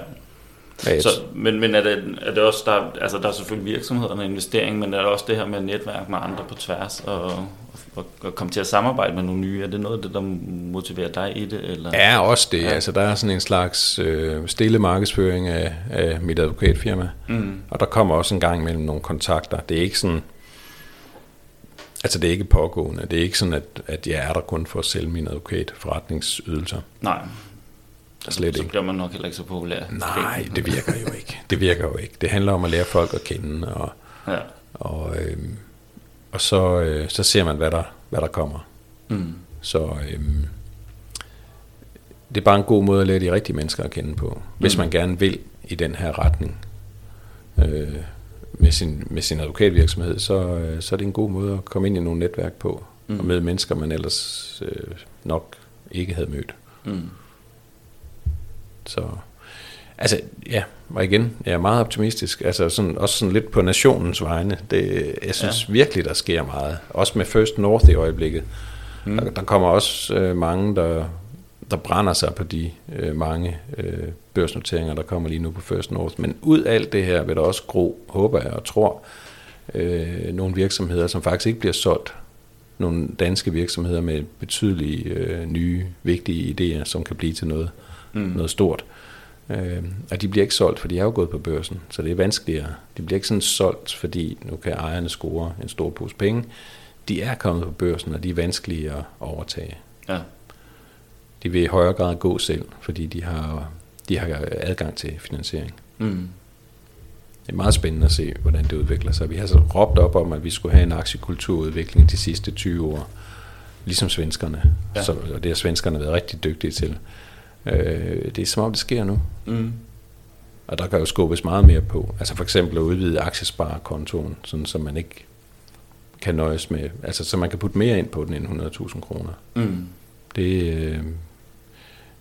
Så, men, men er, det, er det også, der, altså der er selvfølgelig virksomhederne og investering, men er der også det her med netværk med andre på tværs, og, og, og komme til at samarbejde med nogle nye? Er det noget af det, der motiverer dig i det? Eller? Ja, også det. Ja. Altså, der er sådan en slags øh, stille markedsføring af, af mit advokatfirma, mm. og der kommer også en gang imellem nogle kontakter. Det er ikke sådan... Altså det er ikke pågående. Det er ikke sådan, at, at jeg er der kun for at sælge mine advokatforretningsydelser. Nej. Slet så ikke. bliver man nok heller ikke så populær. Nej, det virker jo ikke. Det virker jo ikke. Det handler om at lære folk at kende, og, Ja. og, øh, og så, øh, så ser man, hvad der, hvad der kommer. Mm. Så øh, det er bare en god måde at lære de rigtige mennesker at kende på, hvis Mm. man gerne vil i den her retning. Øh, med sin, med sin advokatvirksomhed, så, øh, så er det en god måde at komme ind i nogle netværk på, Mm. og med mennesker, man ellers øh, nok ikke havde mødt. Mm. Så, altså, ja, og igen, jeg er meget optimistisk, altså sådan, også sådan lidt på nationens vegne. Det, jeg synes ja. virkelig, der sker meget. Også med First North i øjeblikket. Mm. Der, der kommer også øh, mange, der, der brænder sig på de øh, mange øh, børsnoteringer, der kommer lige nu på First North. Men ud af alt det her vil der også gro, håber jeg og tror, øh, nogle virksomheder, som faktisk ikke bliver solgt. Nogle danske virksomheder med betydelige øh, nye, vigtige idéer, som kan blive til noget, Mm. Mm. noget stort. Øh, og de bliver ikke solgt, for de er jo gået på børsen, så det er vanskeligere. De bliver ikke sådan solgt, fordi nu kan ejerne score en stor pose penge. De er kommet på børsen, og de er vanskelige at overtage. Ja. De vil i højere grad gå selv, fordi de har, de har adgang til finansiering. Mm. Det er meget spændende at se, hvordan det udvikler sig. Vi har så råbt op om, at vi skulle have en aktiekulturudvikling de sidste 20 år, ligesom svenskerne. Ja. Så, og det har svenskerne været rigtig dygtige til. Øh, det er som om, det sker nu. Mm. Og der kan jo skubbes meget mere på. Altså for eksempel at udvide aktiesparekontoen, sådan så man ikke kan nøjes med, altså så man kan putte mere ind på den end 100.000 kroner. Mm. Det, øh,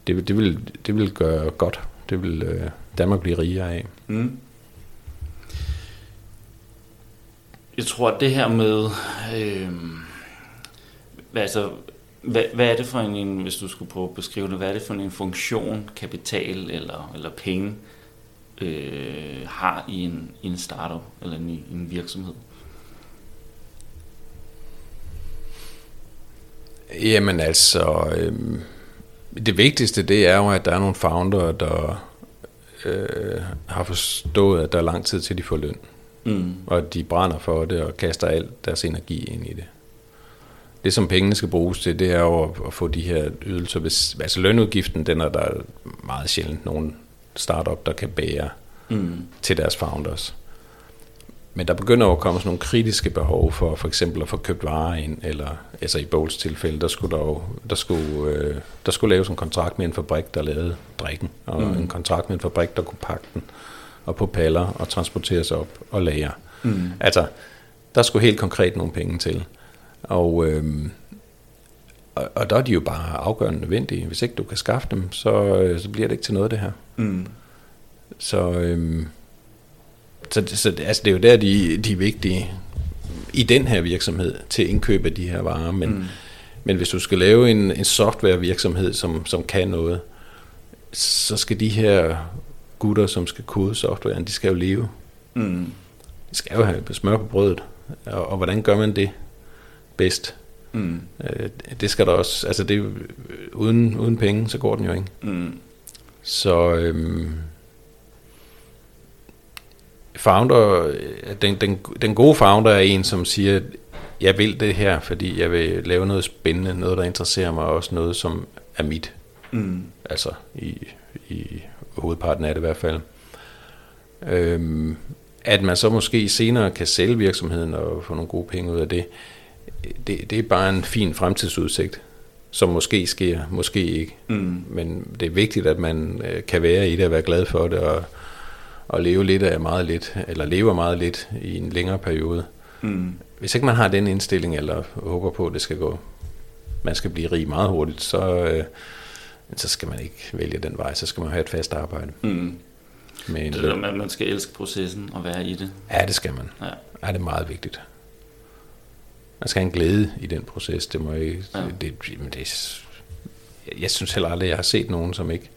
det, vil- det, vil, det vil gøre godt. Det vil øh, Danmark blive rigere af. Mm. Jeg tror, at det her med... Øh, altså, hvad, hvad er det for en- hvis du skulle prøve at beskrive det, hvad er det for en funktion, kapital eller, eller penge øh, har i en, i en startup eller en, i en virksomhed? Jamen altså, øhm, det vigtigste det er jo, at der er nogle founder, der øh, har forstået, at der er lang tid til, de får løn. Mm. Og de brænder for det og kaster alt deres energi ind i det. Det, som pengene skal bruges til, det er jo at, få de her ydelser. Hvis, altså lønudgiften, den er der meget sjældent nogen startup, der kan bære Mm. til deres founders. Men der begynder jo at komme sådan nogle kritiske behov for for eksempel at få købt varer ind, eller altså i Bolts tilfælde, der skulle, der, jo, der, skulle, øh, der skulle laves en kontrakt med en fabrik, der lavede drikken, og Mm. en kontrakt med en fabrik, der kunne pakke den, og på paller, og transporteres op og lagre. Mm. Altså, der skulle helt konkret nogle penge til. Og, øhm, og, og der er de jo bare afgørende nødvendige. Hvis ikke du kan skaffe dem, så, øh, så bliver det ikke til noget, det her. Mm. Så, øhm, så, så altså, det er jo der, de, de er vigtige i den her virksomhed til indkøb af de her varer. Men, mm. men hvis du skal lave en, en softwarevirksomhed, som, som kan noget, så skal de her gutter, som skal kode softwaren, de skal jo leve. Mm. De skal jo have smør på brødet. Og, og hvordan gør man det bedst? Mm. Øh, det skal der også, altså det øh, uden, uden penge, så går den jo ikke. Mm. Så øhm, founder, øh, den, den, den gode founder er en, som siger, jeg vil det her, fordi jeg vil lave noget spændende, noget der interesserer mig, og også noget, som er mit. Mm. Altså i, i hovedparten af det i hvert fald. Øhm, at man så måske senere kan sælge virksomheden og få nogle gode penge ud af det, det, det er bare en fin fremtidsudsigt, som måske sker, måske ikke. Mm. Men det er vigtigt, at man øh, kan være i det og være glad for det, og, og leve lidt af meget lidt, eller lever meget lidt i en længere periode. Mm. Hvis ikke man har den indstilling, eller håber på, at det skal gå, man skal blive rig meget hurtigt, så, øh, så skal man ikke vælge den vej, så skal man have et fast arbejde. Mm. Med en Det er, løn. man, man skal elske processen og være i det. Ja, det skal man. Ja. Ja, det er meget vigtigt. Man skal have en glæde i den proces. Det må ikke, Ja. det, men det, jeg synes heller aldrig, jeg har set nogen, som ikke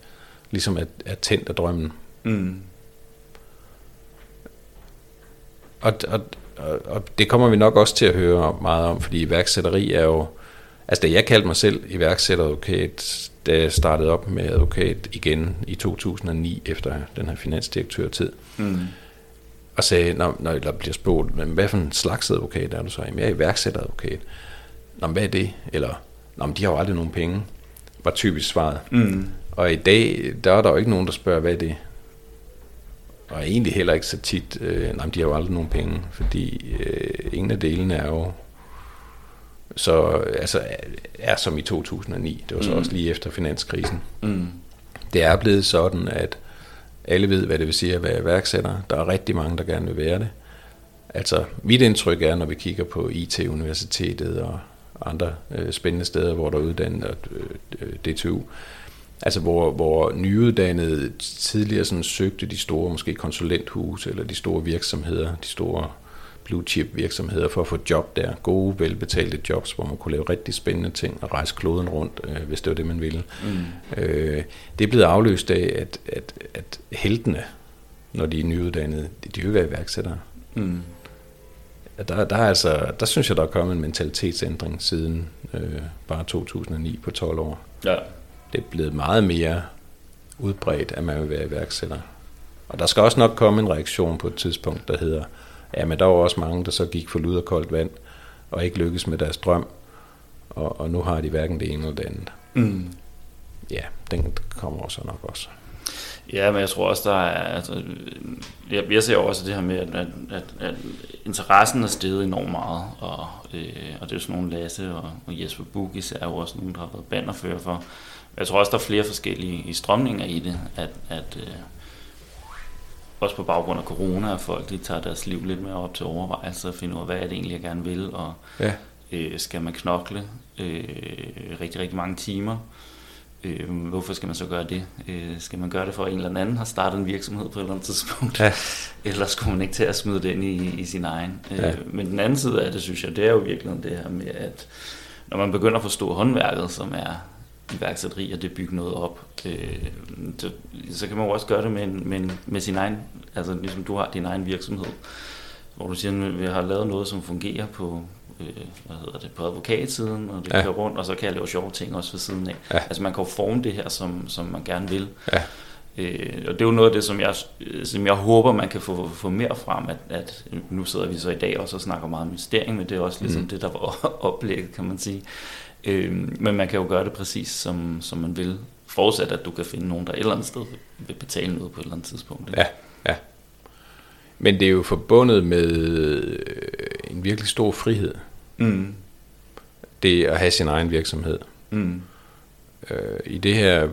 ligesom er, er tændt af drømmen. Mm. Og, og, og, og det kommer vi nok også til at høre meget om, fordi iværksætteri er jo... Altså, da jeg kaldte mig selv iværksætteradvokat, da jeg startede op med advokat igen i 2009, efter den her finansdirektørtid, Mm. Og sagde, når, når der bliver spurgt, men hvad for en slags advokat er du så? Jamen, jeg er iværksætteradvokat. Nå, hvad er det? Eller, nå, men de har jo aldrig nogen penge, var typisk svaret. Mm. Og i dag, der er der jo ikke nogen, der spørger, hvad er det? Og egentlig heller ikke så tit, øh, nej, de har jo aldrig nogen penge, fordi øh, ingen af delene er jo så altså, er som i 2009. Det var så mm. også lige efter finanskrisen. Mm. Det er blevet sådan, at alle ved, hvad det vil sige at være iværksætter. Der er rigtig mange, der gerne vil være det. Altså, mit indtryk er, når vi kigger på IT-universitetet og andre øh, spændende steder, hvor der er uddannet øh, DTU, altså hvor, hvor nyuddannede tidligere sådan søgte de store måske konsulenthuse eller de store virksomheder, de store blue chip virksomheder for at få job der. Gode, velbetalte jobs, hvor man kunne lave rigtig spændende ting og rejse kloden rundt, øh, hvis det var det, man ville. Mm. Øh, det er blevet afløst af, at, at, at heltene, når de er nyuddannede, de, de vil være iværksættere. Mm. Der, der, er altså, der synes jeg, der er kommet en mentalitetsændring siden øh, bare 2009 på 12 år. Ja. Det er blevet meget mere udbredt, at man vil være iværksætter. Og der skal også nok komme en reaktion på et tidspunkt, der hedder, Ja, men der var også mange, der så gik for lud og koldt vand, og ikke lykkedes med deres drøm, og, og nu har de hverken det ene eller det andet. Mm. Ja, den kommer også nok også. Ja, men jeg tror også, der er... Altså, jeg, jeg ser også det her med, at, at, at, at interessen er steget enormt meget, og, øh, og det er sådan nogle Lasse og, og Jesper Bugis er jo også nogen, der har været bannerfører for. Jeg tror også, der er flere forskellige strømninger i det, at, at øh, også på baggrund af corona, at folk de tager deres liv lidt mere op til overvejelse og finder ud af, hvad er det egentlig, jeg gerne vil, og ja. øh, skal man knokle øh, rigtig, rigtig mange timer. Øh, hvorfor skal man så gøre det? Øh, skal man gøre det for, at en eller anden har startet en virksomhed på et eller andet tidspunkt? Ja. *laughs* eller skulle man ikke til at smide det ind i, i sin egen? Ja. Øh, men den anden side af det, synes jeg, det er jo virkelig det her med, at når man begynder at forstå håndværket, som er iværksætteri, og det bygge noget op, øh, så, så kan man jo også gøre det med, med, med sin egen, altså ligesom du har din egen virksomhed, hvor du siger, at vi har lavet noget, som fungerer på, øh, hvad hedder det, på advokatsiden, og det ja. kører rundt, og så kan jeg lave sjove ting også ved siden af. Ja. Altså man kan jo forme det her, som, som man gerne vil. Ja. Øh, og det er jo noget af det, som jeg, som jeg håber, man kan få, få mere frem, at, at nu sidder vi så i dag også og snakker meget om investering, men det er også ligesom mm. det, der var *laughs* oplægget, kan man sige. Øh, men man kan jo gøre det præcis, som, som man vil, forudsat at du kan finde nogen, der et eller andet sted vil betale noget på et eller andet tidspunkt. Ja, ja. Men det er jo forbundet med øh, en virkelig stor frihed. Mm. Det at have sin egen virksomhed. Mm. Øh, I det her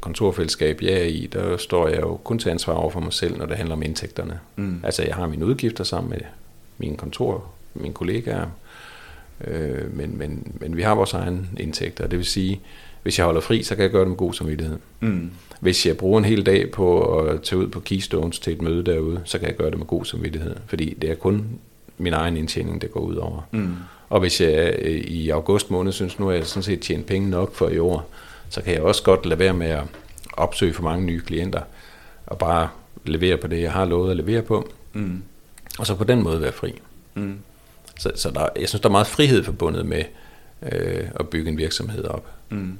kontorfællesskab, jeg er i, der står jeg jo kun til ansvar over for mig selv, når det handler om indtægterne. Mm. Altså jeg har mine udgifter sammen med mine kontor, mine kollegaer, Øh, men, men, men vi har vores egen indtægter, det vil sige, hvis jeg holder fri, så kan jeg gøre det med god samvittighed. Mm. Hvis jeg bruger en hel dag på at tage ud på Keystones til et møde derude, så kan jeg gøre det med god samvittighed, fordi det er kun min egen indtjening, det går ud over. Mm. Og hvis jeg øh, i august måned synes, nu er jeg sådan set tjent penge nok for i år, så kan jeg også godt lade være med at opsøge for mange nye klienter, og bare levere på det, jeg har lovet at levere på, Mm. og så på den måde være fri. Mm. Så, så der, jeg synes, der er meget frihed forbundet med øh, at bygge en virksomhed op. Mm.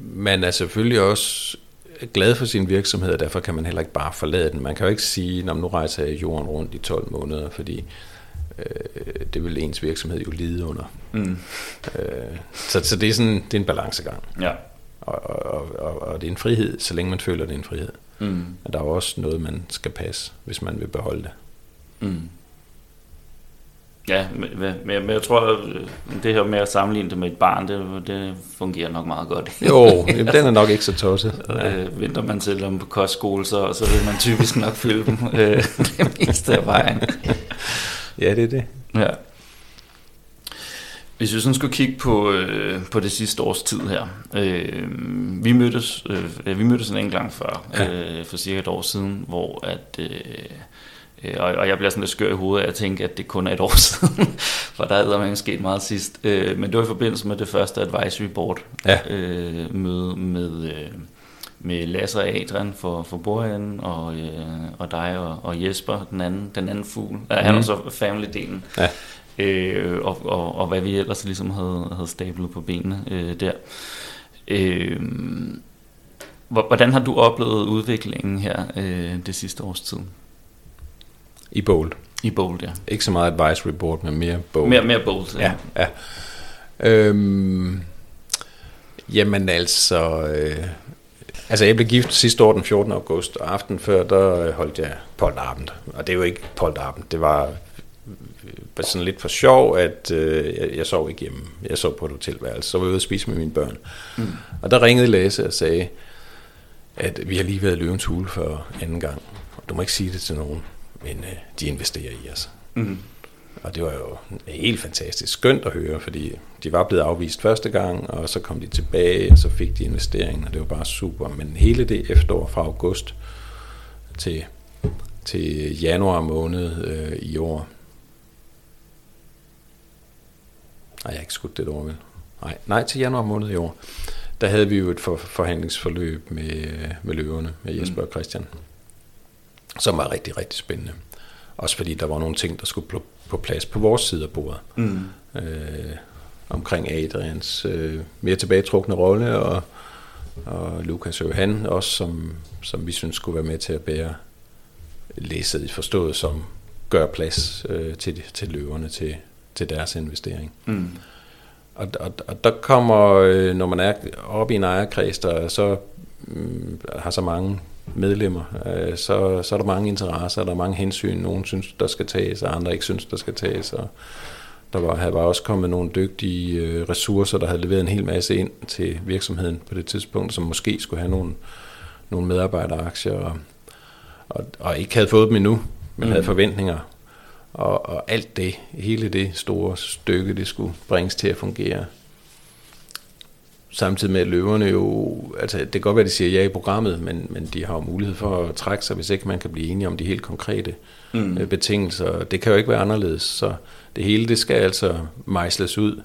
Man er selvfølgelig også glad for sin virksomhed, og derfor kan man heller ikke bare forlade den. Man kan jo ikke sige, nu rejser jeg jorden rundt i 12 måneder, fordi øh, det vil ens virksomhed jo lide under. Mm. Øh, så, så det er sådan det er en balancegang. Ja. Og, og, og, og det er en frihed, så længe man føler, det er en frihed. Mm. Og der er også noget, man skal passe, hvis man vil beholde det. Mm. Ja, men, men, jeg tror, at det her med at sammenligne det med et barn, det, det fungerer nok meget godt. Jo, *laughs* jamen, den er nok ikke så tosset. Øh, venter man til dem på kostskole, så, så vil man typisk nok fylde dem øh, *laughs* det meste af vejen. Ja, det er det. Ja. Hvis vi sådan skulle kigge på, øh, på det sidste års tid her. Øh, vi mødtes øh, vi mødtes en enkelt gang før, Ja. øh, for cirka et år siden, hvor at... Øh, øh, og, og jeg bliver sådan lidt skør i hovedet af at tænke, at det kun er et år *laughs* siden, for der er man sket meget sidst. Øh, men det var i forbindelse med det første advisory board Ja. øh, møde med, øh, med Lasse og Adrian for, for bordenden, og, øh, og dig og, og Jesper, den anden, den anden fugl. Ja, han Mhm. var så family-delen. Ja. Øh, og, og, og hvad vi ellers ligesom havde, havde stablet på benene øh, der. Øh, hvor- hvordan har du oplevet udviklingen her øh, det sidste års tid? I bold. I bold, ja. Ikke så meget advisory board, men mere bold. Mere, mere bold, Ja, ja. Øhm, jamen altså, øh, altså jeg blev gift sidste år den 14. august, og aften før, der øh, holdt jeg polterabend. Og det er jo ikke polterabend, det var øh, sådan lidt for sjov, at øh, jeg, jeg sov ikke hjemme. Jeg sov på et hotelværelse, så var jeg ude at spise med mine børn. Mm. Og der ringede Lasse og sagde, at vi har lige været i løvens hule for anden gang. Du må ikke sige det til nogen, men øh, de investerer i os. Mm. Og det var jo helt fantastisk skønt at høre, fordi de var blevet afvist første gang, og så kom de tilbage, og så fik de investeringen, og det var bare super. Men hele det efterår fra august til, til januar måned øh, i år, nej, jeg har ikke skudt det over, vel? Nej, nej, til januar måned i år, der havde vi jo et for, forhandlingsforløb med, med løverne, med Jesper og Christian, som var rigtig, rigtig spændende. Også fordi der var nogle ting, der skulle på plads på vores side af bordet. Mm. Øh, omkring Adrians øh, mere tilbagetrukne rolle, og, og Lukas Johan også, som, som vi synes skulle være med til at bære læsset i forstået som gør plads øh, til, til løverne, til, til deres investering. Mm. Og, og, og der kommer, øh, når man er oppe i en ejerkreds, der så øh, har så mange medlemmer, øh, så, så er der mange interesser, der er mange hensyn. Nogle synes, der skal tages, og andre ikke synes, der skal tages. Og der var, var også kommet nogle dygtige øh, ressourcer, der havde leveret en hel masse ind til virksomheden på det tidspunkt, som måske skulle have nogle, nogle medarbejderaktier, og, og, og ikke havde fået dem endnu, men mm. havde forventninger. Og, og alt det, hele det store stykke, det skulle bringes til at fungere samtidig med at løverne jo, altså det kan godt være, at de siger ja i programmet, men, men de har jo mulighed for at trække sig, hvis ikke man kan blive enige om de helt konkrete mm. øh, betingelser. Det kan jo ikke være anderledes, så det hele det skal altså mejsles ud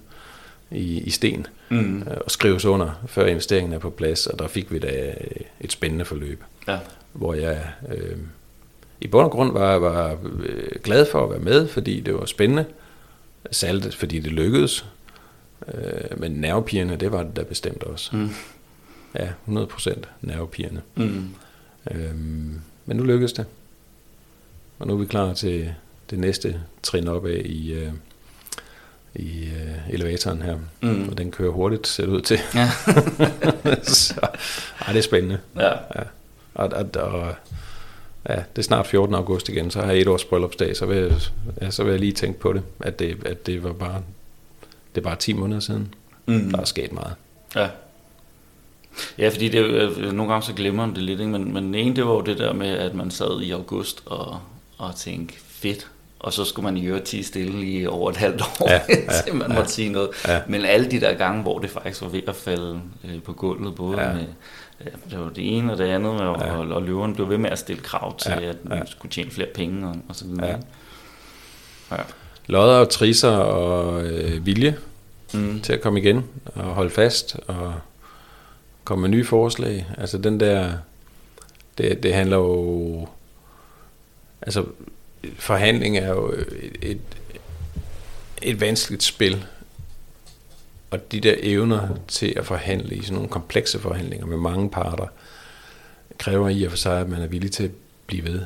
i, i sten mm. øh, og skrives under, før investeringen er på plads, og der fik vi da et spændende forløb, ja. hvor jeg øh, i bund og grund var, var øh, glad for at være med, fordi det var spændende, særligt fordi det lykkedes, Øh, men nervepigerne, det var det da bestemt også. Mm. Ja, 100% nervepigerne. Mm. Øhm, men nu lykkedes det. Og nu er vi klar til det næste trin op af i, øh, i øh, elevatoren her. Mm. Og den kører hurtigt, ser det ud til. Ja. *laughs* så, ej, det er spændende. Ja. ja. Og, og, og ja, det er snart 14. august igen, så har jeg et års bryllupsdag, så vil jeg, ja, så vil jeg lige tænke på det, at det, at det var bare det er bare 10 måneder siden. Mm. Der er sket meget. Ja. Ja, fordi det, øh, nogle gange så glemmer man det lidt, ikke? Men, men den ene, det var jo det der med, at man sad i august og, og tænkte, fedt, og så skulle man i øvrigt tige stille i over et halvt år, ja, *laughs* ja, man ja, måtte sige noget. Ja. Men alle de der gange, hvor det faktisk var ved at falde øh, på gulvet, både ja. med det, var det ene og det andet, og, ja. og, og løveren blev ved med at stille krav til, ja, at man skulle tjene flere penge og, og så videre. Ja. Ja lodder og trisser og øh, vilje mm. til at komme igen og holde fast og komme med nye forslag. Altså den der, det, det handler jo, altså forhandling er jo et, et, et vanskeligt spil. Og de der evner til at forhandle i sådan nogle komplekse forhandlinger med mange parter, kræver i og for sig, at man er villig til at blive ved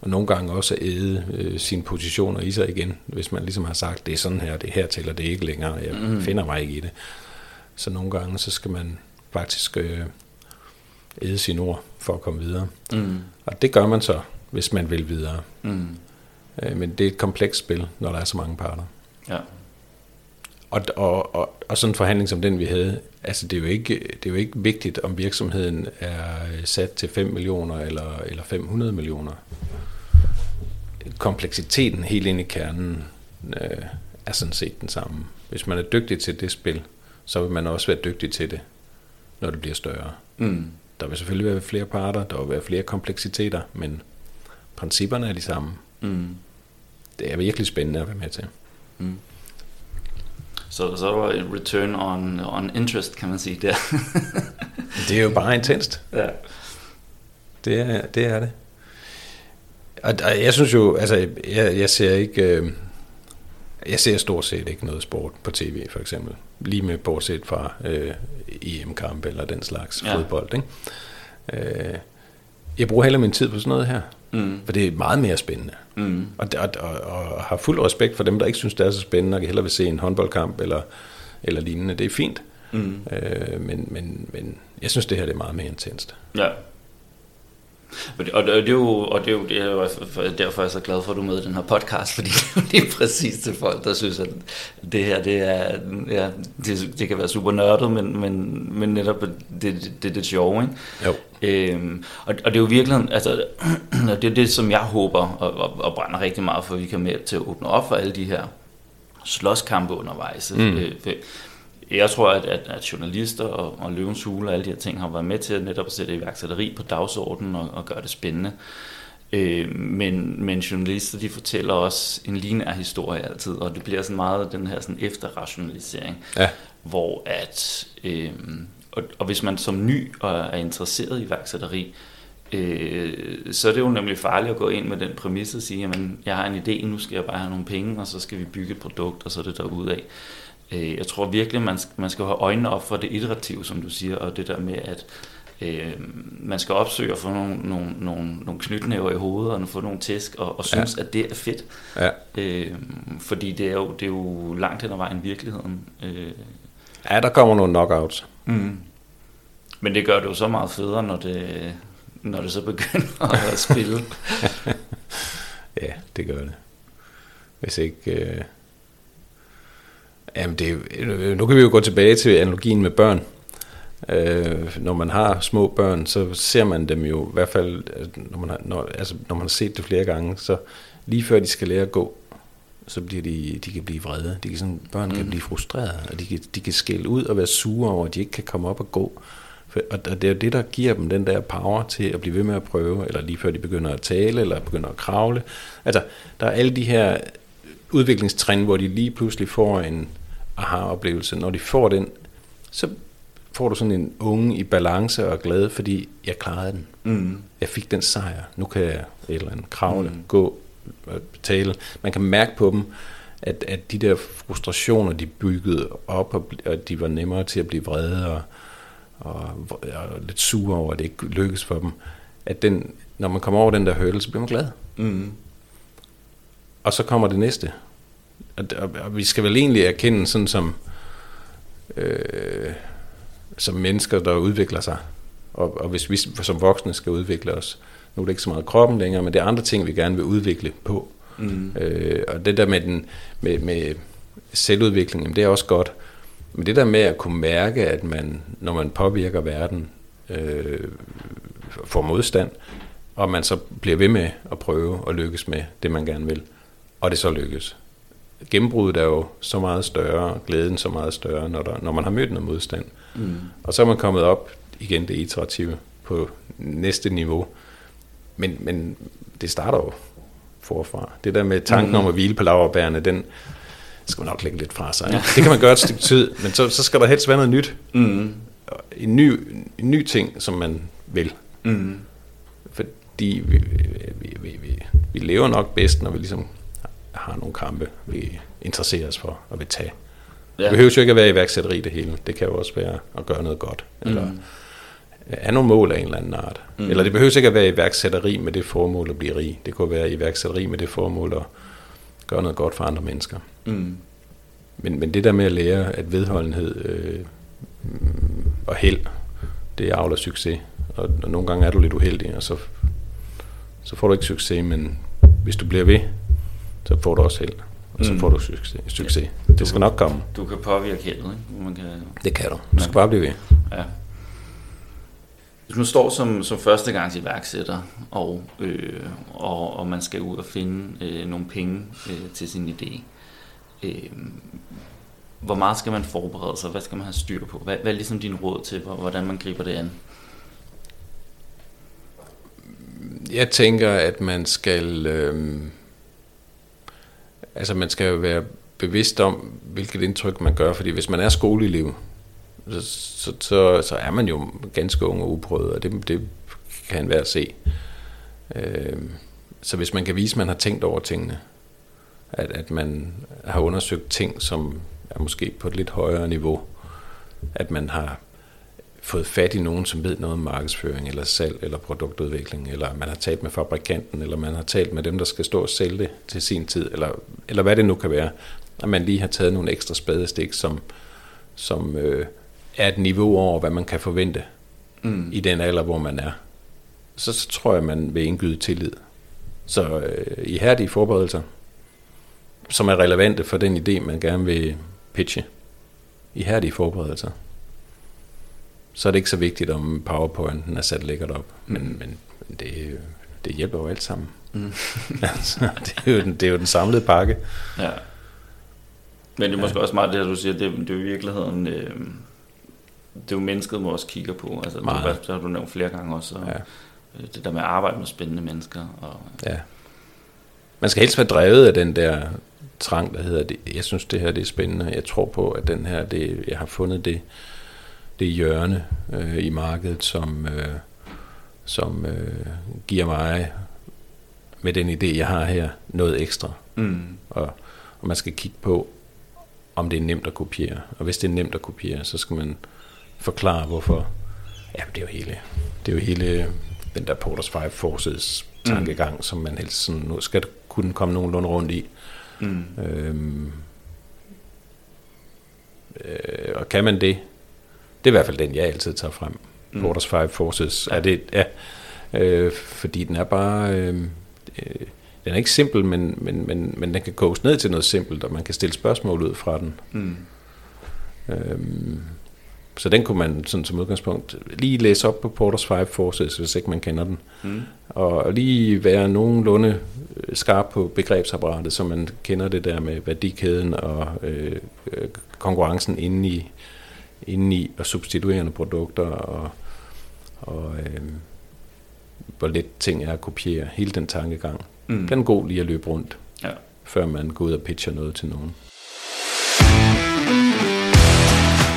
og nogle gange også æde øh, sine positioner i sig igen, hvis man ligesom har sagt, det er sådan her, det er hertil, og det ikke længere, jeg mm. finder mig ikke i det. Så nogle gange, så skal man faktisk øh, æde sine ord for at komme videre. Mm. Og det gør man så, hvis man vil videre. Mm. Øh, men det er et komplekst spil, når der er så mange parter. Ja. Og, og, og, og sådan en forhandling som den, vi havde, altså det er, jo ikke, det er jo ikke vigtigt, om virksomheden er sat til 5 millioner eller, eller 500 millioner kompleksiteten helt ind i kernen øh, er sådan set den samme. Hvis man er dygtig til det spil, så vil man også være dygtig til det, når det bliver større. Mm. Der vil selvfølgelig være flere parter, der vil være flere kompleksiteter, men principperne er de samme. Mm. Det er virkelig spændende at være med til. Mm. Så, så var et return on, on interest, kan man sige der. det er jo bare intenst. Ja. Det er det. Er det. Og, og jeg synes jo, altså, jeg, jeg ser ikke... Øh, jeg ser stort set ikke noget sport på tv, for eksempel. Lige med bortset fra øh, EM-kamp eller den slags ja. fodbold. Ikke? Øh, jeg bruger heller min tid på sådan noget her. Mm. For det er meget mere spændende. Mm. Og, og, og, og har fuld respekt for dem, der ikke synes, det er så spændende, og hellere vil se en håndboldkamp eller, eller lignende. Det er fint. Mm. Øh, men, men, men jeg synes, det her det er meget mere intenst. Ja. Og det, og det, er jo, og det er jo, det er derfor, jeg er så glad for, at du er med i den her podcast, fordi det er præcis til folk, der synes, at det her, det er, ja, det, det kan være super nørdet, men, men, men netop det, det, det er det sjove, ikke? Jo. Øhm, og, og det er jo virkelig, altså, *clears throat* det er det, som jeg håber og, og, og brænder rigtig meget for, at vi kan med til at åbne op for alle de her slåskampe undervejs. Mm. Øh, jeg tror, at, at, at journalister og, og løvens hule og alle de her ting har været med til at netop at sætte iværksætteri på dagsordenen og, og gøre det spændende. Øh, men, men journalister, de fortæller også en lineær historie altid, og det bliver sådan meget den her sådan efterrationalisering, ja. hvor at, øh, og, og hvis man som ny og er interesseret i iværksætteri, øh, så er det jo nemlig farligt at gå ind med den præmis og sige, jamen jeg har en idé, nu skal jeg bare have nogle penge, og så skal vi bygge et produkt, og så er det derudad. af. Øh, jeg tror virkelig, man skal, man skal have øjnene op for det iterative, som du siger, og det der med, at øh, man skal opsøge at få nogle, nogle, nogle, nogle knytnæver i hovedet, og få nogle tæsk, og, og synes, ja. at det er fedt. Ja. Øh, fordi det er, jo, det er jo langt hen ad vejen virkeligheden. Øh. Ja, der kommer nogle knockouts. Mm. Men det gør det jo så meget federe, når det, når det så begynder *laughs* at spille. *laughs* ja, det gør det. Hvis ikke... Øh Jamen det, nu kan vi jo gå tilbage til analogien med børn. Øh, når man har små børn, så ser man dem jo i hvert fald, når man har, når, altså, når man har set det flere gange, så lige før de skal lære at gå, så bliver de, de kan blive vrede. De kan sådan, børn kan mm. blive frustrerede, og de kan, de kan skælde ud og være sure over, at de ikke kan komme op og gå. For, og det er jo det, der giver dem den der power til at blive ved med at prøve, eller lige før de begynder at tale, eller begynder at kravle. Altså, der er alle de her udviklingstrin, hvor de lige pludselig får en aha-oplevelse. Når de får den, så får du sådan en unge i balance og glad, fordi jeg klarede den. Mm. Jeg fik den sejr. Nu kan jeg et eller andet kravle, mm. gå, tale. Man kan mærke på dem, at, at de der frustrationer, de byggede op, og, og de var nemmere til at blive vrede og, og, og lidt sure over, at det ikke lykkedes for dem, at den, når man kommer over den der hurdle, så bliver man glad. Mm. Og så kommer det næste, og, og vi skal vel egentlig erkende sådan som, øh, som mennesker, der udvikler sig. Og, og hvis vi som voksne skal udvikle os, nu er det ikke så meget kroppen længere, men det er andre ting, vi gerne vil udvikle på. Mm. Øh, og det der med, den, med, med selvudvikling, jamen det er også godt. Men det der med at kunne mærke, at man, når man påvirker verden, øh, får modstand, og man så bliver ved med at prøve at lykkes med det, man gerne vil, og det så lykkes, gennembruddet er jo så meget større, glæden så meget større, når, der, når man har mødt noget modstand. Mm. Og så er man kommet op igen det iterative på næste niveau. Men, men det starter jo forfra. Det der med tanken mm. om at hvile på laverbærene, den skal man nok lægge lidt fra sig. Ja. Det kan man gøre et stykke tid, men så, så skal der helst være noget nyt. Mm. En, ny, en ny ting, som man vil. Mm. Fordi vi, vi, vi, vi, vi lever nok bedst, når vi ligesom har nogle kampe, vi interesserer os for og vil tage. Ja. Det behøver jo ikke at være iværksætteri det hele. Det kan jo også være at gøre noget godt. Eller mm. have nogle mål af en eller anden art. Mm. Eller det behøver ikke at være iværksætteri med det formål at blive rig. Det kunne være iværksætteri med det formål at gøre noget godt for andre mennesker. Mm. Men, men det der med at lære, at vedholdenhed øh, og held, det afler succes. Og, og nogle gange er du lidt uheldig, og så, så får du ikke succes, men hvis du bliver ved, så får du også held, og så mm. får du succes. succes. Ja. Det skal nok komme. Du kan påvirke heldet, ikke? Man kan, det kan du. Du skal bare blive ved. Ja. Hvis man står som, som førstegangs iværksætter, og, øh, og, og man skal ud og finde øh, nogle penge øh, til sin idé, øh, hvor meget skal man forberede sig? Hvad skal man have styr på? Hvad, hvad er ligesom din råd til, hvordan man griber det an? Jeg tænker, at man skal... Øh, Altså man skal jo være bevidst om, hvilket indtryk man gør, fordi hvis man er skoleelev, så, så, så, så er man jo ganske ung og uprøvet, og det, det kan enhver se. Øh, så hvis man kan vise, at man har tænkt over tingene, at, at man har undersøgt ting, som er måske på et lidt højere niveau, at man har fået fat i nogen, som ved noget om markedsføring, eller salg, eller produktudvikling, eller man har talt med fabrikanten, eller man har talt med dem, der skal stå og sælge det til sin tid, eller, eller hvad det nu kan være. At man lige har taget nogle ekstra spadestik, som, som øh, er et niveau over, hvad man kan forvente mm. i den alder, hvor man er. Så, så tror jeg, man vil indgyde tillid. Så øh, ihærdige forberedelser, som er relevante for den idé, man gerne vil pitche. Ihærdige forberedelser så er det ikke så vigtigt, om powerpointen er sat lækkert op. Men, mm. men det, det hjælper jo alt sammen. Mm. *laughs* altså, det, er jo den, det er jo den samlede pakke. Ja. Men det er måske ja. også meget det, du siger, det, det er jo i virkeligheden, øh, det er jo mennesket, man også kigger på. Altså, meget. det, har du nævnt flere gange også. Og, ja. Øh, det der med at arbejde med spændende mennesker. Og, ja. Man skal helst være drevet af den der trang, der hedder, det, jeg synes det her det er spændende. Jeg tror på, at den her, det, jeg har fundet det, det hjørne øh, i markedet, som, øh, som øh, giver mig med den idé, jeg har her, noget ekstra. Mm. Og, og man skal kigge på, om det er nemt at kopiere. Og hvis det er nemt at kopiere, så skal man forklare, hvorfor. Ja, det er jo hele, det er jo hele den der Porters Five Forces tankegang, mm. som man helst sådan, nu skal kunne komme nogenlunde rundt i. Mm. Øhm, øh, og kan man det, det er i hvert fald den, jeg altid tager frem. Mm. Borders Five Forces. Ja. Er det, ja, øh, fordi den er bare... Øh, øh, den er ikke simpel, men, men, men, men den kan koges ned til noget simpelt, og man kan stille spørgsmål ud fra den. Mm. Øhm, så den kunne man sådan som udgangspunkt lige læse op på Porters Five Forces, hvis ikke man kender den. Mm. Og lige være nogenlunde skarp på begrebsapparatet, så man kender det der med værdikæden og øh, øh konkurrencen inde i, inde i og substituerende produkter og, og øh, hvor let ting er at kopiere. Hele den tankegang. Mm. Den er god lige at løbe rundt, ja. før man går ud og pitcher noget til nogen.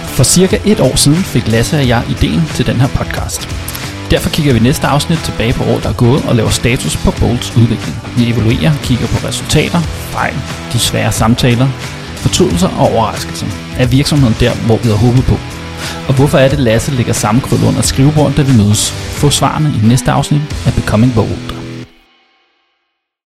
For cirka et år siden fik Lasse og jeg ideen til den her podcast. Derfor kigger vi næste afsnit tilbage på året, der er gået, og laver status på Bolts udvikling. Vi evaluerer, kigger på resultater, fejl, de svære samtaler, fortrydelser og overraskelser. Er virksomheden der, hvor vi havde håbet på? Og hvorfor er det, Lasse ligger sammenkrøllet under skrivebordet, da vi mødes? Få svarene i næste afsnit af Becoming Bold.